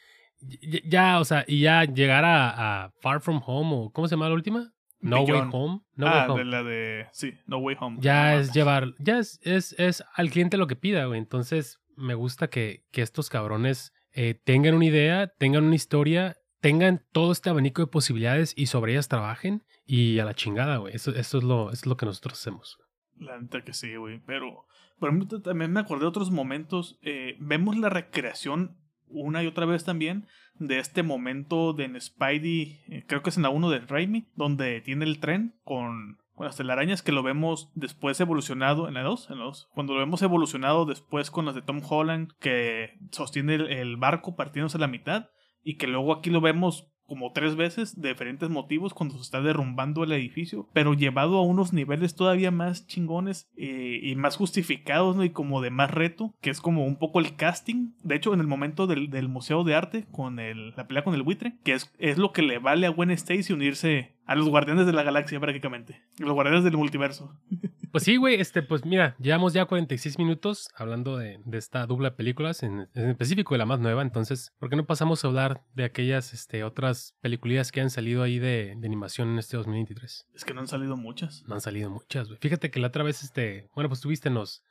Ya, o sea, y ya llegar a, a Far From Home o... ¿Cómo se llama la última? No Way. Home. No ah, Way Home. de la de. Sí, No Way Home. ya No es llevar, ya es, es, es al cliente lo que pida, güey. Entonces, me gusta que, que estos cabrones eh, tengan una idea, tengan una historia, tengan todo este abanico de posibilidades y sobre ellas trabajen y a la chingada, güey. Eso, eso, es lo, eso es lo que nosotros hacemos. La neta que sí, güey. Pero, por ejemplo, también me acordé de otros momentos. eh, vemos la recreación una y otra vez también de este momento de en Spidey, eh, creo que es en la 1 de Raimi, donde tiene el tren con, con las telarañas que lo vemos después evolucionado en la 2, en la 2. Cuando lo vemos evolucionado después con las de Tom Holland que sostiene el, barco partiéndose a la mitad y que luego aquí lo vemos como tres veces de diferentes motivos cuando se está derrumbando el edificio, pero llevado a unos niveles todavía más chingones eh, y más justificados, ¿no? Y como de más reto, que es como un poco el casting. De hecho, en el momento del, del Museo de Arte, con el, la pelea con el buitre, que es, es lo que le vale a Gwen Stacy unirse a los Guardianes de la Galaxia prácticamente, los Guardianes del Multiverso. Pues sí, güey, este, pues mira, llevamos ya 46 minutos hablando de, de esta dupla de películas, en, en específico de la más nueva, entonces, ¿por qué no pasamos a hablar de aquellas este, otras películas que han salido ahí de, de animación en este 2023? Es que no han salido muchas. No han salido muchas, güey. Fíjate que la otra vez, este, bueno, pues tuviste nos,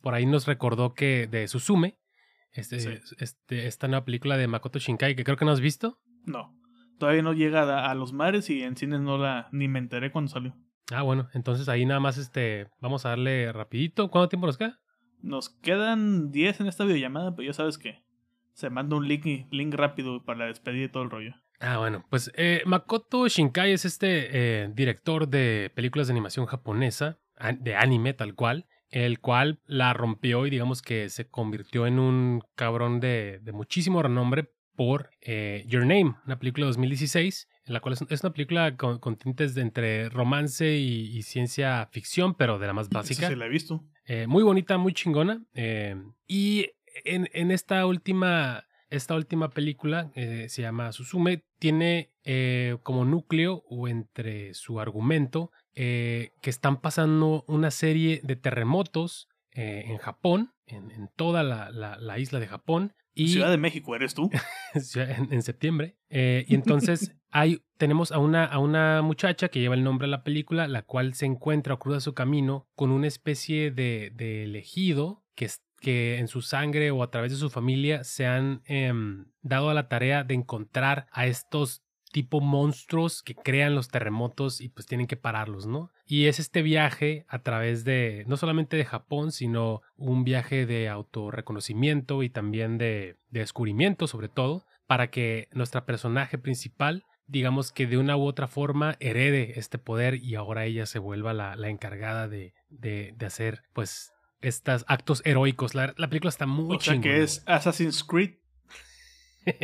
por ahí nos recordó que de Suzume, este, Sí. este, esta nueva película de Makoto Shinkai, que creo que no has visto. No. Todavía no llega a, a los mares y en cines no la ni me enteré cuando salió. Ah, bueno, entonces ahí nada más este, vamos a darle rapidito. ¿Cuánto tiempo nos queda? Nos quedan 10 en esta videollamada, pero ya sabes que se manda un link, link rápido para la despedida y todo el rollo. Ah, bueno, pues eh, Makoto Shinkai es este eh, director de películas de animación japonesa, de anime tal cual, el cual la rompió y digamos que se convirtió en un cabrón de, de muchísimo renombre por eh, Your Name, una película de 2016, en la cual es, una película con, tintes de entre romance y, ciencia ficción, pero de la más básica. Sí, la he visto. Eh, muy bonita, muy chingona. Eh, y en, en, esta última, esta última película, se llama Susume, tiene como núcleo o entre su argumento que están pasando una serie de terremotos en Japón, en, en toda la, la, la, isla de Japón, Ciudad de México, ¿eres tú? en, septiembre. Eh, y entonces hay, tenemos a una, a una muchacha que lleva el nombre de la película, la cual se encuentra o cruza su camino con una especie de, de elegido que, que en su sangre o a través de su familia se han em, dado a la tarea de encontrar a estos tipo monstruos que crean los terremotos y pues tienen que pararlos, ¿no? Y es este viaje a través de, no solamente de Japón, sino un viaje de autorreconocimiento y también de, descubrimiento sobre todo, para que nuestra personaje principal digamos que de una u otra forma herede este poder y ahora ella se vuelva la, encargada de, de, hacer pues estos actos heroicos. La, película está muy O sea que es Assassin's Creed.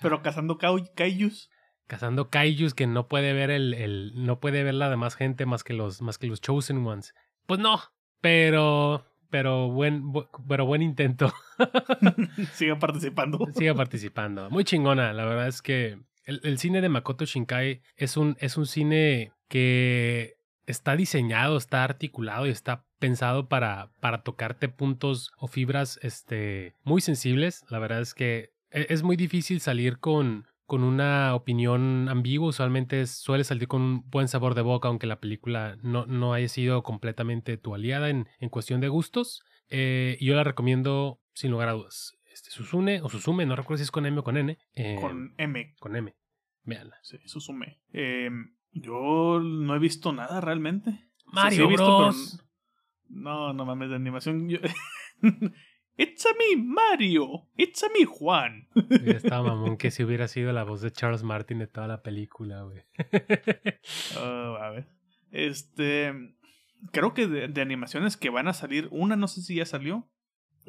Pero cazando kaijus. Cazando kaijus que no puede ver el, el, no puede ver la demás gente más que los más que los chosen ones. Pues no, pero pero buen pero buen intento. Sigue participando. Sigue participando. Muy chingona, la verdad es que el, el, cine de Makoto Shinkai es un es un cine que está diseñado, está articulado y está pensado para, para tocarte puntos o fibras este, muy sensibles. La verdad es que e, es muy difícil salir con, con una opinión ambigua. Usualmente suele salir con un buen sabor de boca, aunque la película no, no haya sido completamente tu aliada en, en cuestión de gustos. Eh, y yo la recomiendo sin lugar a dudas. Este, Susune o Susume, no recuerdo si es con M o con N. Eh, con M. Con M. Véanla. Sí, Susume. Eh, yo no he visto nada realmente. Mario Bros. No, no mames, de animación. It's a me, Mario. It's a me, Juan. Está mamón que si hubiera sido la voz de Charles Martin de toda la película, güey. Oh, a ver. Este. Creo que de, animaciones que van a salir, una no sé si ya salió.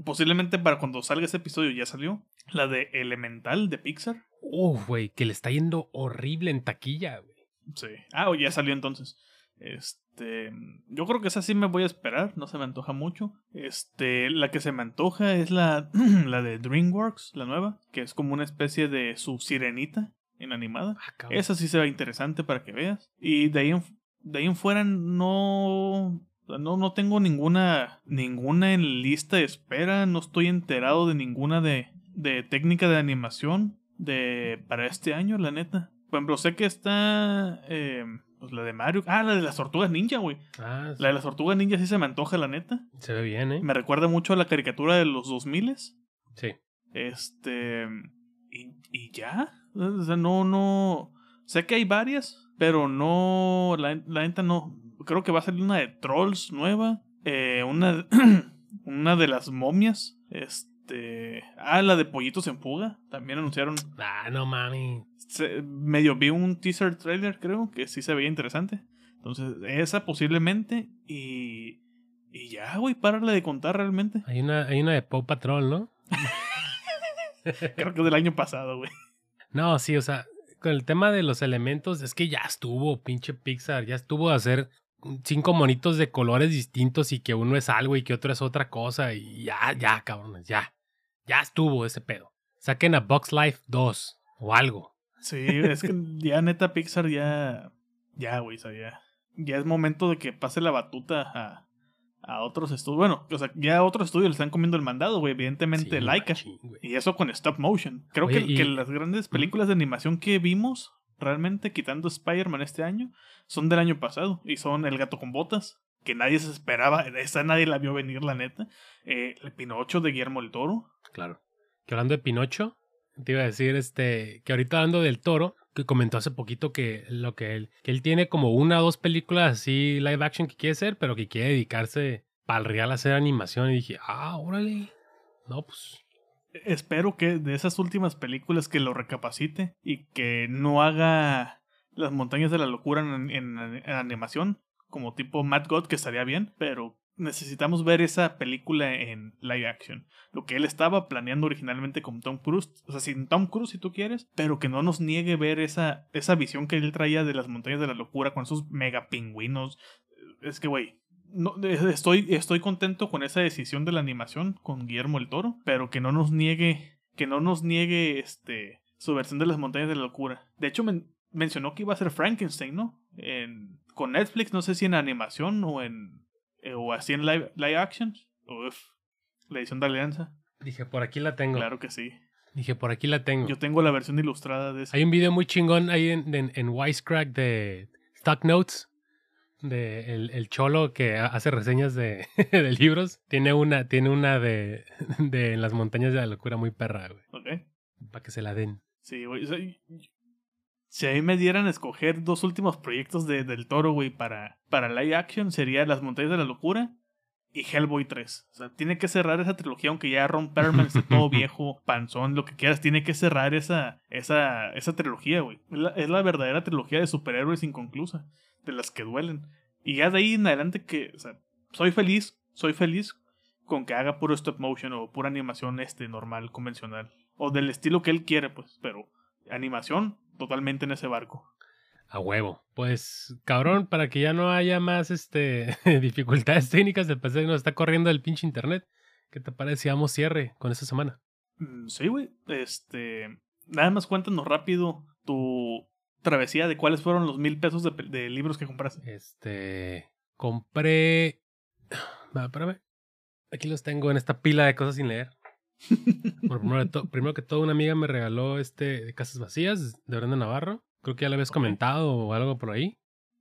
Posiblemente para cuando salga ese episodio ya salió. La de Elemental de Pixar. Oh, güey, que le está yendo horrible en taquilla, güey. Sí. Ah, ya salió entonces. Este, yo creo que esa sí me voy a esperar, no se me antoja mucho. Este, la que se me antoja es la, la de DreamWorks, la nueva, que es como una especie de su sirenita en animada. Ah, esa sí se ve interesante para que veas. Y de ahí en, de ahí en fuera no, no, no tengo ninguna, ninguna en lista de espera, no estoy enterado de ninguna de, de técnica de animación de, para este año, la neta. Por ejemplo, sé que está... Eh, pues la de Mario. Ah, la de las tortugas ninja, güey. Ah, La de las tortugas ninja sí se me antoja, la neta. Se ve bien, ¿eh? Me recuerda mucho a la caricatura de los 2000 Sí. Este. Y, y ya. O sea, no, no. Sé que hay varias, pero no. La, la neta no. Creo que va a salir una de Trolls nueva. Eh, una, una de las momias. Este este. Ah, la de Pollitos en Fuga. También anunciaron. Ah, no mami. medio vi un teaser trailer, creo, que sí se veía interesante. Entonces, esa posiblemente. Y. Y ya, güey, párale de contar realmente. Hay una, hay una de Pop Patrol, ¿no? creo que es del año pasado, güey. No, sí, o sea, con el tema de los elementos, es que ya estuvo, pinche Pixar, ya estuvo a hacer cinco monitos de colores distintos y que uno es algo y que otro es otra cosa y ya, ya, cabrones, ya. Ya estuvo ese pedo. Saquen a Box Life 2 o algo. Sí, es que ya neta Pixar ya. Ya, güey, ya. Ya es momento de que pase la batuta a, a otros estudios. Bueno, o sea, ya a otros estudios le están comiendo el mandado, güey. Evidentemente, Laika. y eso con stop motion. Creo que, que, las grandes películas de animación que vimos, realmente, quitando Spider-Man este año, son del año pasado. Y son El gato con botas, que nadie se esperaba. Esa nadie la vio venir, la neta. Eh, el Pinocho de Guillermo el Toro. Claro. Que hablando de Pinocho, te iba a decir este que ahorita hablando del toro, que comentó hace poquito que lo que él, que él tiene como una o dos películas así live action que quiere hacer, pero que quiere dedicarse para el real a hacer animación. Y dije, ah, órale. No, pues. Espero que de esas últimas películas que lo recapacite y que no haga las montañas de la locura en, en- animación, como tipo Mad God, que estaría bien, pero necesitamos ver esa película en live action. Lo que él estaba planeando originalmente con Tom Cruise, o sea, sin Tom Cruise si tú quieres, pero que no nos niegue ver esa, esa visión que él traía de las montañas de la locura con esos mega pingüinos. Es que, güey, no, estoy, estoy contento con esa decisión de la animación con Guillermo el Toro, pero que no nos niegue, que no nos niegue este su versión de las montañas de la locura. De hecho, men- mencionó que iba a ser Frankenstein, ¿no? En, con Netflix, no sé si en animación o en eh, o así en live, live action. Uf, la edición de Alianza. Dije, por aquí la tengo. Claro que sí. Dije, por aquí la tengo. Yo tengo la versión ilustrada de ese. Hay un video muy chingón ahí en, en, en Wisecrack de Stock Notes. De el, el cholo que ha- hace reseñas de, de libros. Tiene una, tiene una de, de En las montañas de la locura muy perra, güey. Ok. Para que se la den. Sí, güey. o sea, si a mí me dieran a escoger dos últimos proyectos de, del toro, güey, para, para live action, sería Las Montañas de la Locura y Hellboy 3. O sea, tiene que cerrar esa trilogía, aunque ya Ron Perlman esté todo viejo, panzón, lo que quieras, tiene que cerrar esa, esa, esa trilogía, güey. Es la, es la verdadera trilogía de superhéroes inconclusa, de las que duelen. Y ya de ahí en adelante que, o sea, soy feliz, soy feliz con que haga puro stop motion o pura animación este normal, convencional. O del estilo que él quiere, pues, pero animación totalmente en ese barco. A huevo. Pues, cabrón, para que ya no haya más este dificultades técnicas de PC nos está corriendo el pinche internet. ¿Qué te parece damos cierre con esta semana? Mm, Sí, güey. Este. Nada más cuéntanos rápido tu travesía de cuáles fueron los mil pesos de, libros que compraste. Este. Compré. Va, espérame. Aquí los tengo en esta pila de cosas sin leer. Primero, de to- primero que todo, una amiga me regaló este de Casas Vacías de Brenda Navarro. Creo que ya lo habías comentado o algo por ahí.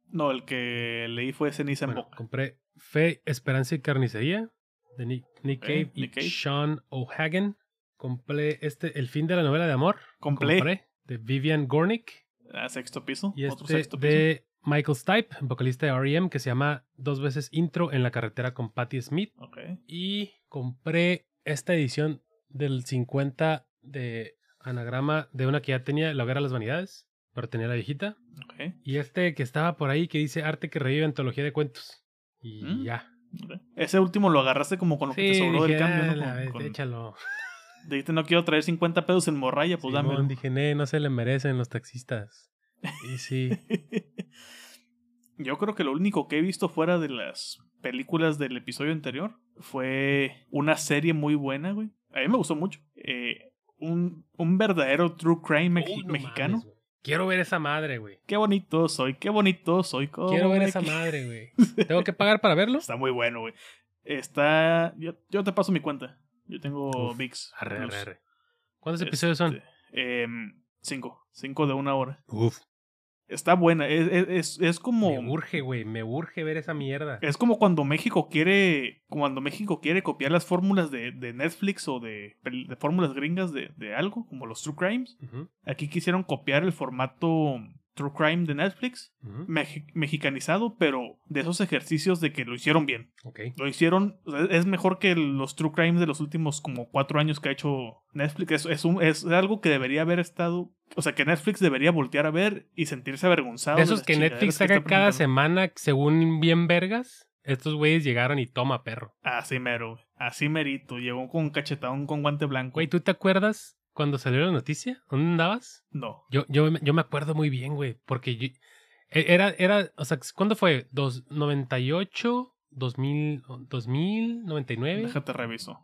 No, el que leí fue Ceniza en Bueno, Boca. compré Fe, Esperanza y Carnicería de Nick, Nick Cave y Nick Cave. Sean O'Hagan. Compré este El fin de la novela de amor. Compré. Compré de Vivian Gornick. A sexto piso. Y otro este sexto piso. de Michael Stipe, vocalista de R.E.M., que se llama Dos veces Intro en la carretera con Patti Smith. Ok. Y compré esta edición del 50 de anagrama de una que ya tenía, La Hoguera de las Vanidades, pero tenía la viejita. Y este que estaba por ahí que dice Arte que revive antología de cuentos. Y Mm. ya. Ese último lo agarraste como con lo que te sobró del cambio, "Ah, Con- vez, con- échalo. Dijiste, no quiero traer 50 pesos en morralla, pues dámelo. dije, "Nee, no se le merecen los taxistas. Y sí. Yo creo que lo único que he visto fuera de las películas del episodio anterior fue una serie muy buena, güey. A mí me gustó mucho. Eh, un, un verdadero true crime no mexicano. mames. Quiero ver esa madre, güey. qué bonito soy, qué bonito soy. Quiero ver esa madre, güey. ¿Tengo que pagar para verlo? Está muy bueno, güey. Está. Yo, yo te paso mi cuenta. Yo tengo Uf, VIX. Arre, arre, arre. ¿Cuántos episodios son? Este, em, cinco. Cinco de una hora. Uf. Está buena. Es, es, es, es como. Me urge, güey. Me urge ver esa mierda. Es como cuando México quiere. Cuando México quiere copiar las fórmulas de, de Netflix o de, de fórmulas gringas de, de algo, como los True Crimes. Aquí quisieron copiar el formato True Crime de Netflix, mexicanizado, pero de esos ejercicios de que lo hicieron bien. Ok. Lo hicieron. es mejor que los True Crimes de los últimos como cuatro años que ha hecho Netflix. Es, es, un- es algo que debería haber estado. O sea, que Netflix debería voltear a ver y sentirse avergonzado. Esos las que Netflix saca cada semana según bien vergas. Estos güeyes llegaron y toma perro. Así mero. Así merito. Llegó con un cachetadón con guante blanco. Güey, ¿tú te acuerdas cuando salió la noticia? ¿Dónde andabas? No. Yo, yo, yo me acuerdo muy bien, güey. Porque yo- e- era, era, o sea, ¿cuándo fue? Dos, ¿98? ¿2000? ¿2000? ¿99? Déjate reviso.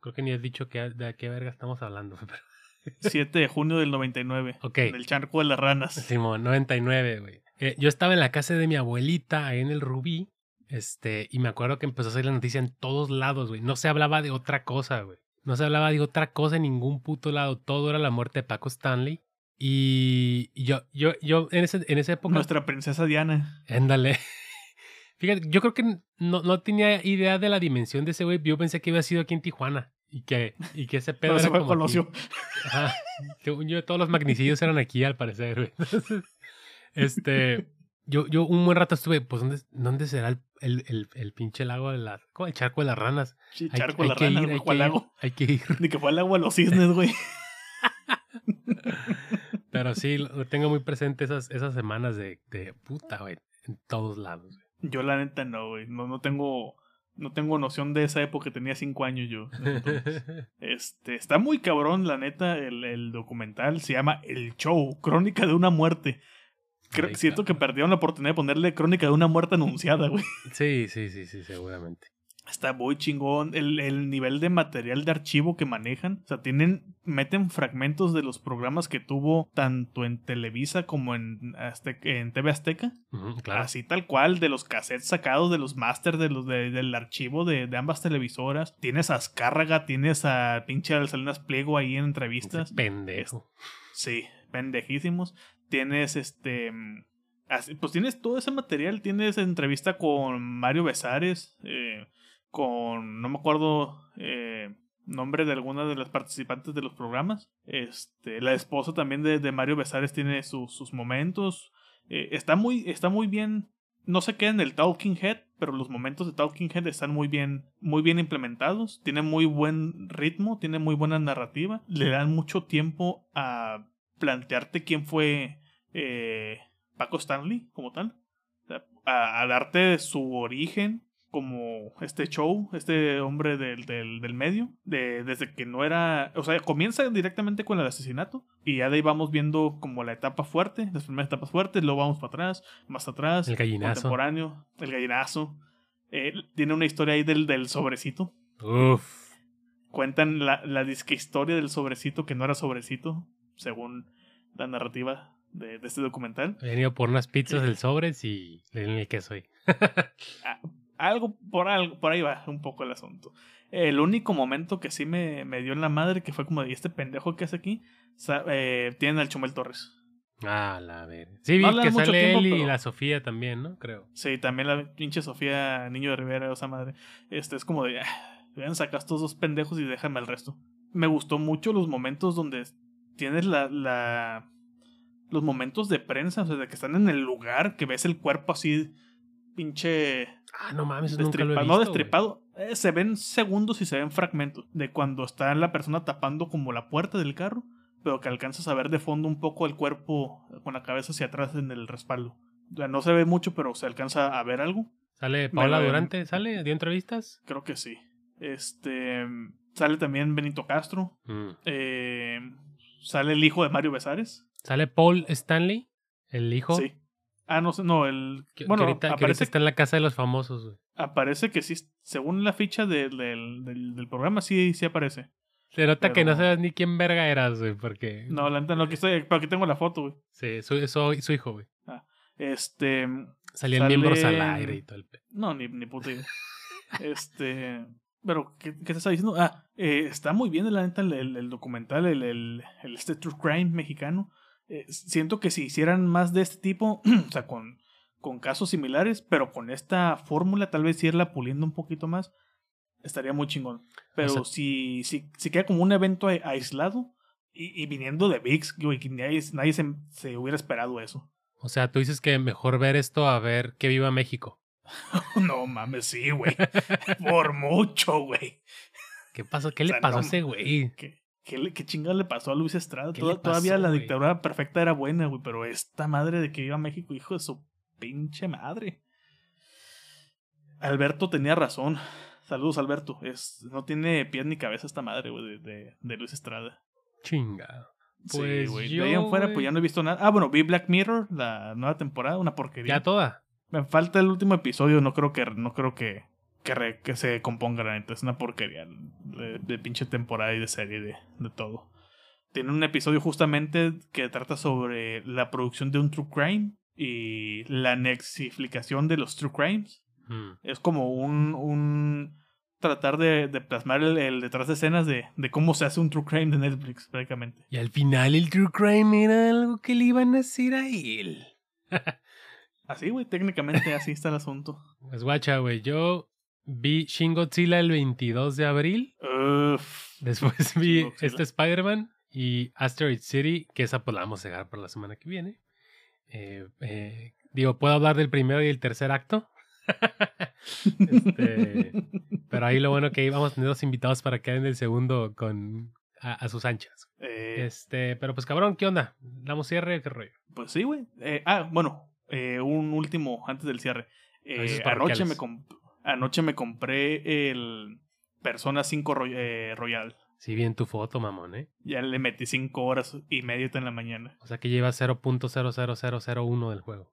Creo que ni has dicho que, de qué verga estamos hablando. pero- 7 de junio del 99. Ok. Del charco de las ranas. Simón, 99, güey. Eh, yo estaba en la casa de mi abuelita, ahí en el Rubí, este, y me acuerdo que empezó a salir la noticia en todos lados, güey. No se hablaba de otra cosa, güey. No se hablaba de otra cosa en ningún puto lado. Todo era la muerte de Paco Stanley. Y yo, yo, yo, en, ese, en esa época... Nuestra princesa Diana. Ándale. Fíjate, yo creo que no, no tenía idea de la dimensión de ese güey. Yo pensé que había sido aquí en Tijuana. Y que, y que ese pedo Pero era se fue como. Ocio. Ajá. Según yo, todos los magnicidios eran aquí, al parecer, güey. Entonces, este, yo, yo un buen rato estuve, pues, ¿dónde, dónde será el, el, el, el pinche lago de las, ¿cómo? El charco de las ranas. Sí, Hay, Charco hay la que rana, ir, no hay que ir, lago. hay que ir. Ni que fue al agua a los cisnes, güey. Pero sí, tengo muy presente esas, esas semanas de, de puta, güey, en todos lados. güey. Yo la neta no, güey. No, no tengo. No tengo noción de esa época, tenía cinco años yo. Entonces, este, está muy cabrón, la neta, el, el documental. Se llama El Show, Crónica de una muerte. Creo, siento que perdieron la oportunidad de ponerle Crónica de una muerte anunciada, güey. Sí, sí, sí, sí, seguramente. Está muy chingón el, el nivel de material de archivo que manejan. O sea, tienen, meten fragmentos de los programas que tuvo tanto en Televisa como en, Azte- en TV Azteca. Claro. Así tal cual, de los cassettes sacados de los masters de los de- del archivo de, de ambas televisoras. Tienes a Azcárraga, tienes a pinche Salinas Pliego ahí en Ese entrevistas. pendejo. Sí, pendejísimos. Tienes este. mm, Pues tienes todo ese material. Tienes entrevista con Mario Besares. eh, con. No me acuerdo. eh, nombre de alguna de las participantes de los programas. Este. La esposa también de, de Mario Besares tiene sus- sus momentos. eh, está muy. Está muy bien. No se queda en el Talking Head, pero los momentos de Talking Head están muy bien, muy bien implementados. Tiene muy buen ritmo, tiene muy buena narrativa. Le dan mucho tiempo a plantearte quién fue eh, Paco Stanley como tal. A, a darte su origen como este show, este hombre del, del, del medio, de, desde que no era, o sea, comienza directamente con el asesinato y ya de ahí vamos viendo como la etapa fuerte, las primeras etapas fuertes, luego vamos para atrás, más atrás, El gallinazo. contemporáneo, el gallinazo, Eh, tiene una historia ahí del, del sobrecito, Uf. cuentan la, la disque historia del sobrecito que no era sobrecito, según la narrativa de, de este documental. He venido por unas pizzas del sobres y le di el queso ahí. Algo por, algo, por ahí va un poco el asunto. El único momento que sí me, me dio en la madre, que fue como, ¿y este pendejo que hace aquí? Eh, tienen al Chumel Torres. Ah, la ver. Sí, vi No le que sale tiempo, él y pero- la Sofía también, ¿no? Creo. Sí, también la pinche Sofía Niño de Rivera, esa madre. Este es como de, ah, vean, saca estos dos pendejos y déjame el resto. Me gustó mucho los momentos donde tienes la, la los momentos de prensa, o sea, de que están en el lugar, que ves el cuerpo así, pinche Ah, no mames, nunca lo he destripado. visto. no destripado. eh, se ven segundos y se ven fragmentos de cuando está la persona tapando como la puerta del carro, pero que alcanzas a ver de fondo un poco el cuerpo con la cabeza hacia atrás en el respaldo. O sea, no se ve mucho, pero se alcanza a ver algo. ¿Sale lo- Durante? ¿Sale? ¿Dio entrevistas? Creo que sí. Este sale también Benito Castro. Mm. eh, sale el hijo de Mario Besares. ¿Sale Paul Stanley? ¿El hijo? Sí. Ah, no sé, no, el. Que, que bueno, que ahorita aparece, está en la casa de los famosos, güey. aparece que sí, según la ficha del, del, del, del programa, sí, sí aparece. Se nota que no sabes ni quién verga eras, güey, porque... No, la neta no, aquí estoy, pero aquí tengo la foto, güey. Sí, su, su, su hijo, güey. Este. Salían Sale- miembros al aire y todo el pe... No, ni, ni puta idea. este. Pero, ¿qué, qué te estaba diciendo? Ah, eh, está muy bien, la neta, el, el- el documental, el, el, el este True Crime mexicano. Eh, siento que si hicieran más de este tipo, o sea, con, con casos similares, pero con esta fórmula, tal vez irla puliendo un poquito más, estaría muy chingón. Pero sea- si, si, si queda como un evento a- aislado y, y viniendo de VIX, güey, que nadie, nadie se, se hubiera esperado eso. O sea, tú dices que mejor ver esto a ver que viva México. No mames, sí, güey. Por mucho, güey. ¿Qué pasó? ¿Qué O le pasó a ese güey? ¿Qué, qué, qué chingada le pasó a Luis Estrada? ¿Qué Toda- le todavía la güey? dictadura perfecta era buena, güey, pero esta madre de que iba a México, hijo de su pinche madre. Alberto tenía razón. Saludos, Alberto. Es, no tiene pies ni cabeza esta madre, güey, de, de, de Luis Estrada. Chinga. sí, Pues güey. yo, de ahí en fuera, güey. pues ya no he visto nada. Ah, bueno, vi Black Mirror, la nueva temporada, una porquería. Ya toda. Me falta el último episodio, no creo que no creo que que, re- que se componga la neta, es una porquería de, de pinche temporada y de serie de, de todo. Tiene un episodio justamente que trata sobre la producción de un true crime y la nexificación de los true crimes. Mm. Es como un, un tratar de, de plasmar el, el detrás de escenas de, de cómo se hace un true crime de Netflix, prácticamente. Y al final el True Crime era algo que le iban a hacer a él. Así, güey, técnicamente así está el asunto. Pues guacha, güey. Yo vi Shin Godzilla el 22 de abril. Uf. Después vi este Spider-Man y Asteroid City, que esa pues la vamos a dejar para la semana que viene. Eh, eh, digo, puedo hablar del primero y el tercer acto. Este, pero ahí lo bueno que íbamos a tener dos invitados para que hagan el segundo con a, a sus anchas. Eh, Este, pero pues cabrón, ¿qué onda? ¿Damos cierre o qué rollo? Pues sí, güey. Ah, bueno, eh, un último antes del cierre. Eh, Avisos anoche, me anoche me compré el Persona 5 Roy- eh, Royal. Sí, bien tu foto, mamón, ¿eh? Ya le metí 5 horas y media en la mañana. O sea que lleva 0.00001 del juego.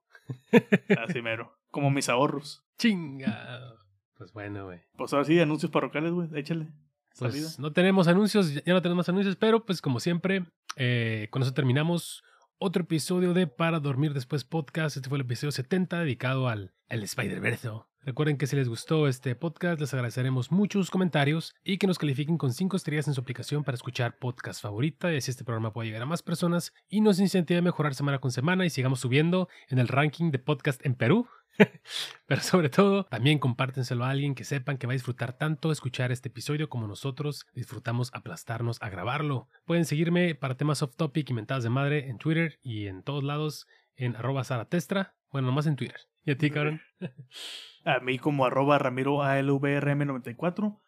Así mero. Como mis ahorros. Chinga. Pues bueno, güey. Pues ahora sí, anuncios parroquiales, güey. Échale. Salida. Pues no tenemos anuncios, ya no tenemos anuncios, pero pues como siempre, eh, con eso terminamos otro episodio de Para Dormir Después Podcast. Este fue el episodio 70 dedicado al, al Spider-Verse. Recuerden que si les gustó este podcast, les agradeceremos muchos comentarios y que nos califiquen con 5 estrellas en su aplicación para escuchar podcast favorita y así este programa puede llegar a más personas y nos incentive a mejorar semana con semana y sigamos subiendo en el ranking de podcast en Perú. Pero sobre todo, también compártenselo a alguien que sepan que va a disfrutar tanto escuchar este episodio como nosotros disfrutamos aplastarnos a grabarlo. Pueden seguirme para temas off topic y mentadas de madre en Twitter y en todos lados en arroba zaratestra. Bueno, nomás en Twitter. ¿Y a ti, cabrón? A mí como arroba Ramiro ALVRM94.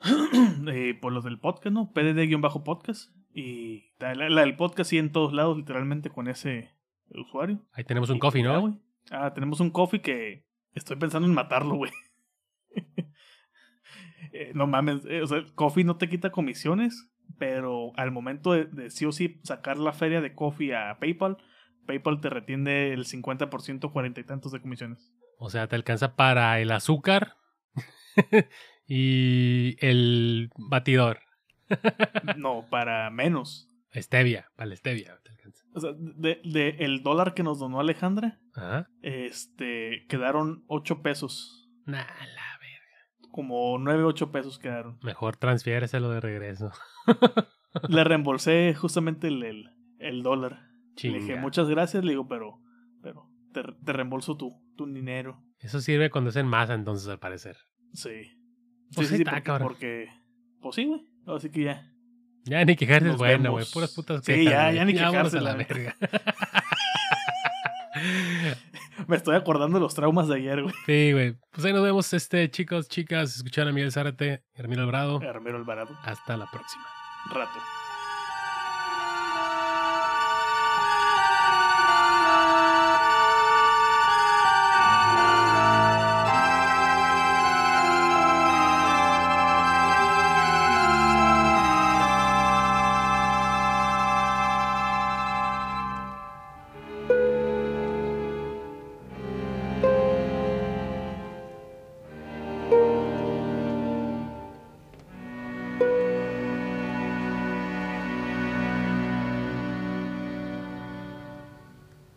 eh, por los del podcast, ¿no? PDD-podcast. Y la, del podcast sí en todos lados, literalmente con ese usuario. Ahí tenemos un Y coffee, ya, ¿no? Ah, tenemos un coffee que estoy pensando en matarlo, güey. Eh, no mames, eh, o sea, coffee no te quita comisiones, pero al momento de, de sí o sí sacar la feria de coffee a PayPal, PayPal te retiene el 50%, cuarenta y tantos de comisiones. O sea, te alcanza para el azúcar y el batidor. No, para menos. Stevia, para la stevia te alcanza. O sea, de, de el dólar que nos donó Alejandra, este, quedaron 8 pesos. Nah, la verga. Como 9, 8 pesos quedaron. Mejor transfiéreselo de regreso. Le reembolsé justamente el, el, el dólar. Chinga. Le dije, muchas gracias, le digo, pero, pero te, te reembolso tu, tu dinero. Eso sirve cuando es en masa, entonces, al parecer. Sí. Pues sí, sí, está, porque, porque, pues sí, güey. Así que ya. Ya ni quejarse es bueno, güey. Puras putas Sí, quejas, ya, ya ni quejarse, la verga. Me estoy acordando de los traumas de ayer, güey. sí, güey. Pues ahí nos vemos, este, chicos, chicas. Escucharon a Miguel Zárate y Ramiro Alvarado. Armero Alvarado. Hasta la próxima. Rato.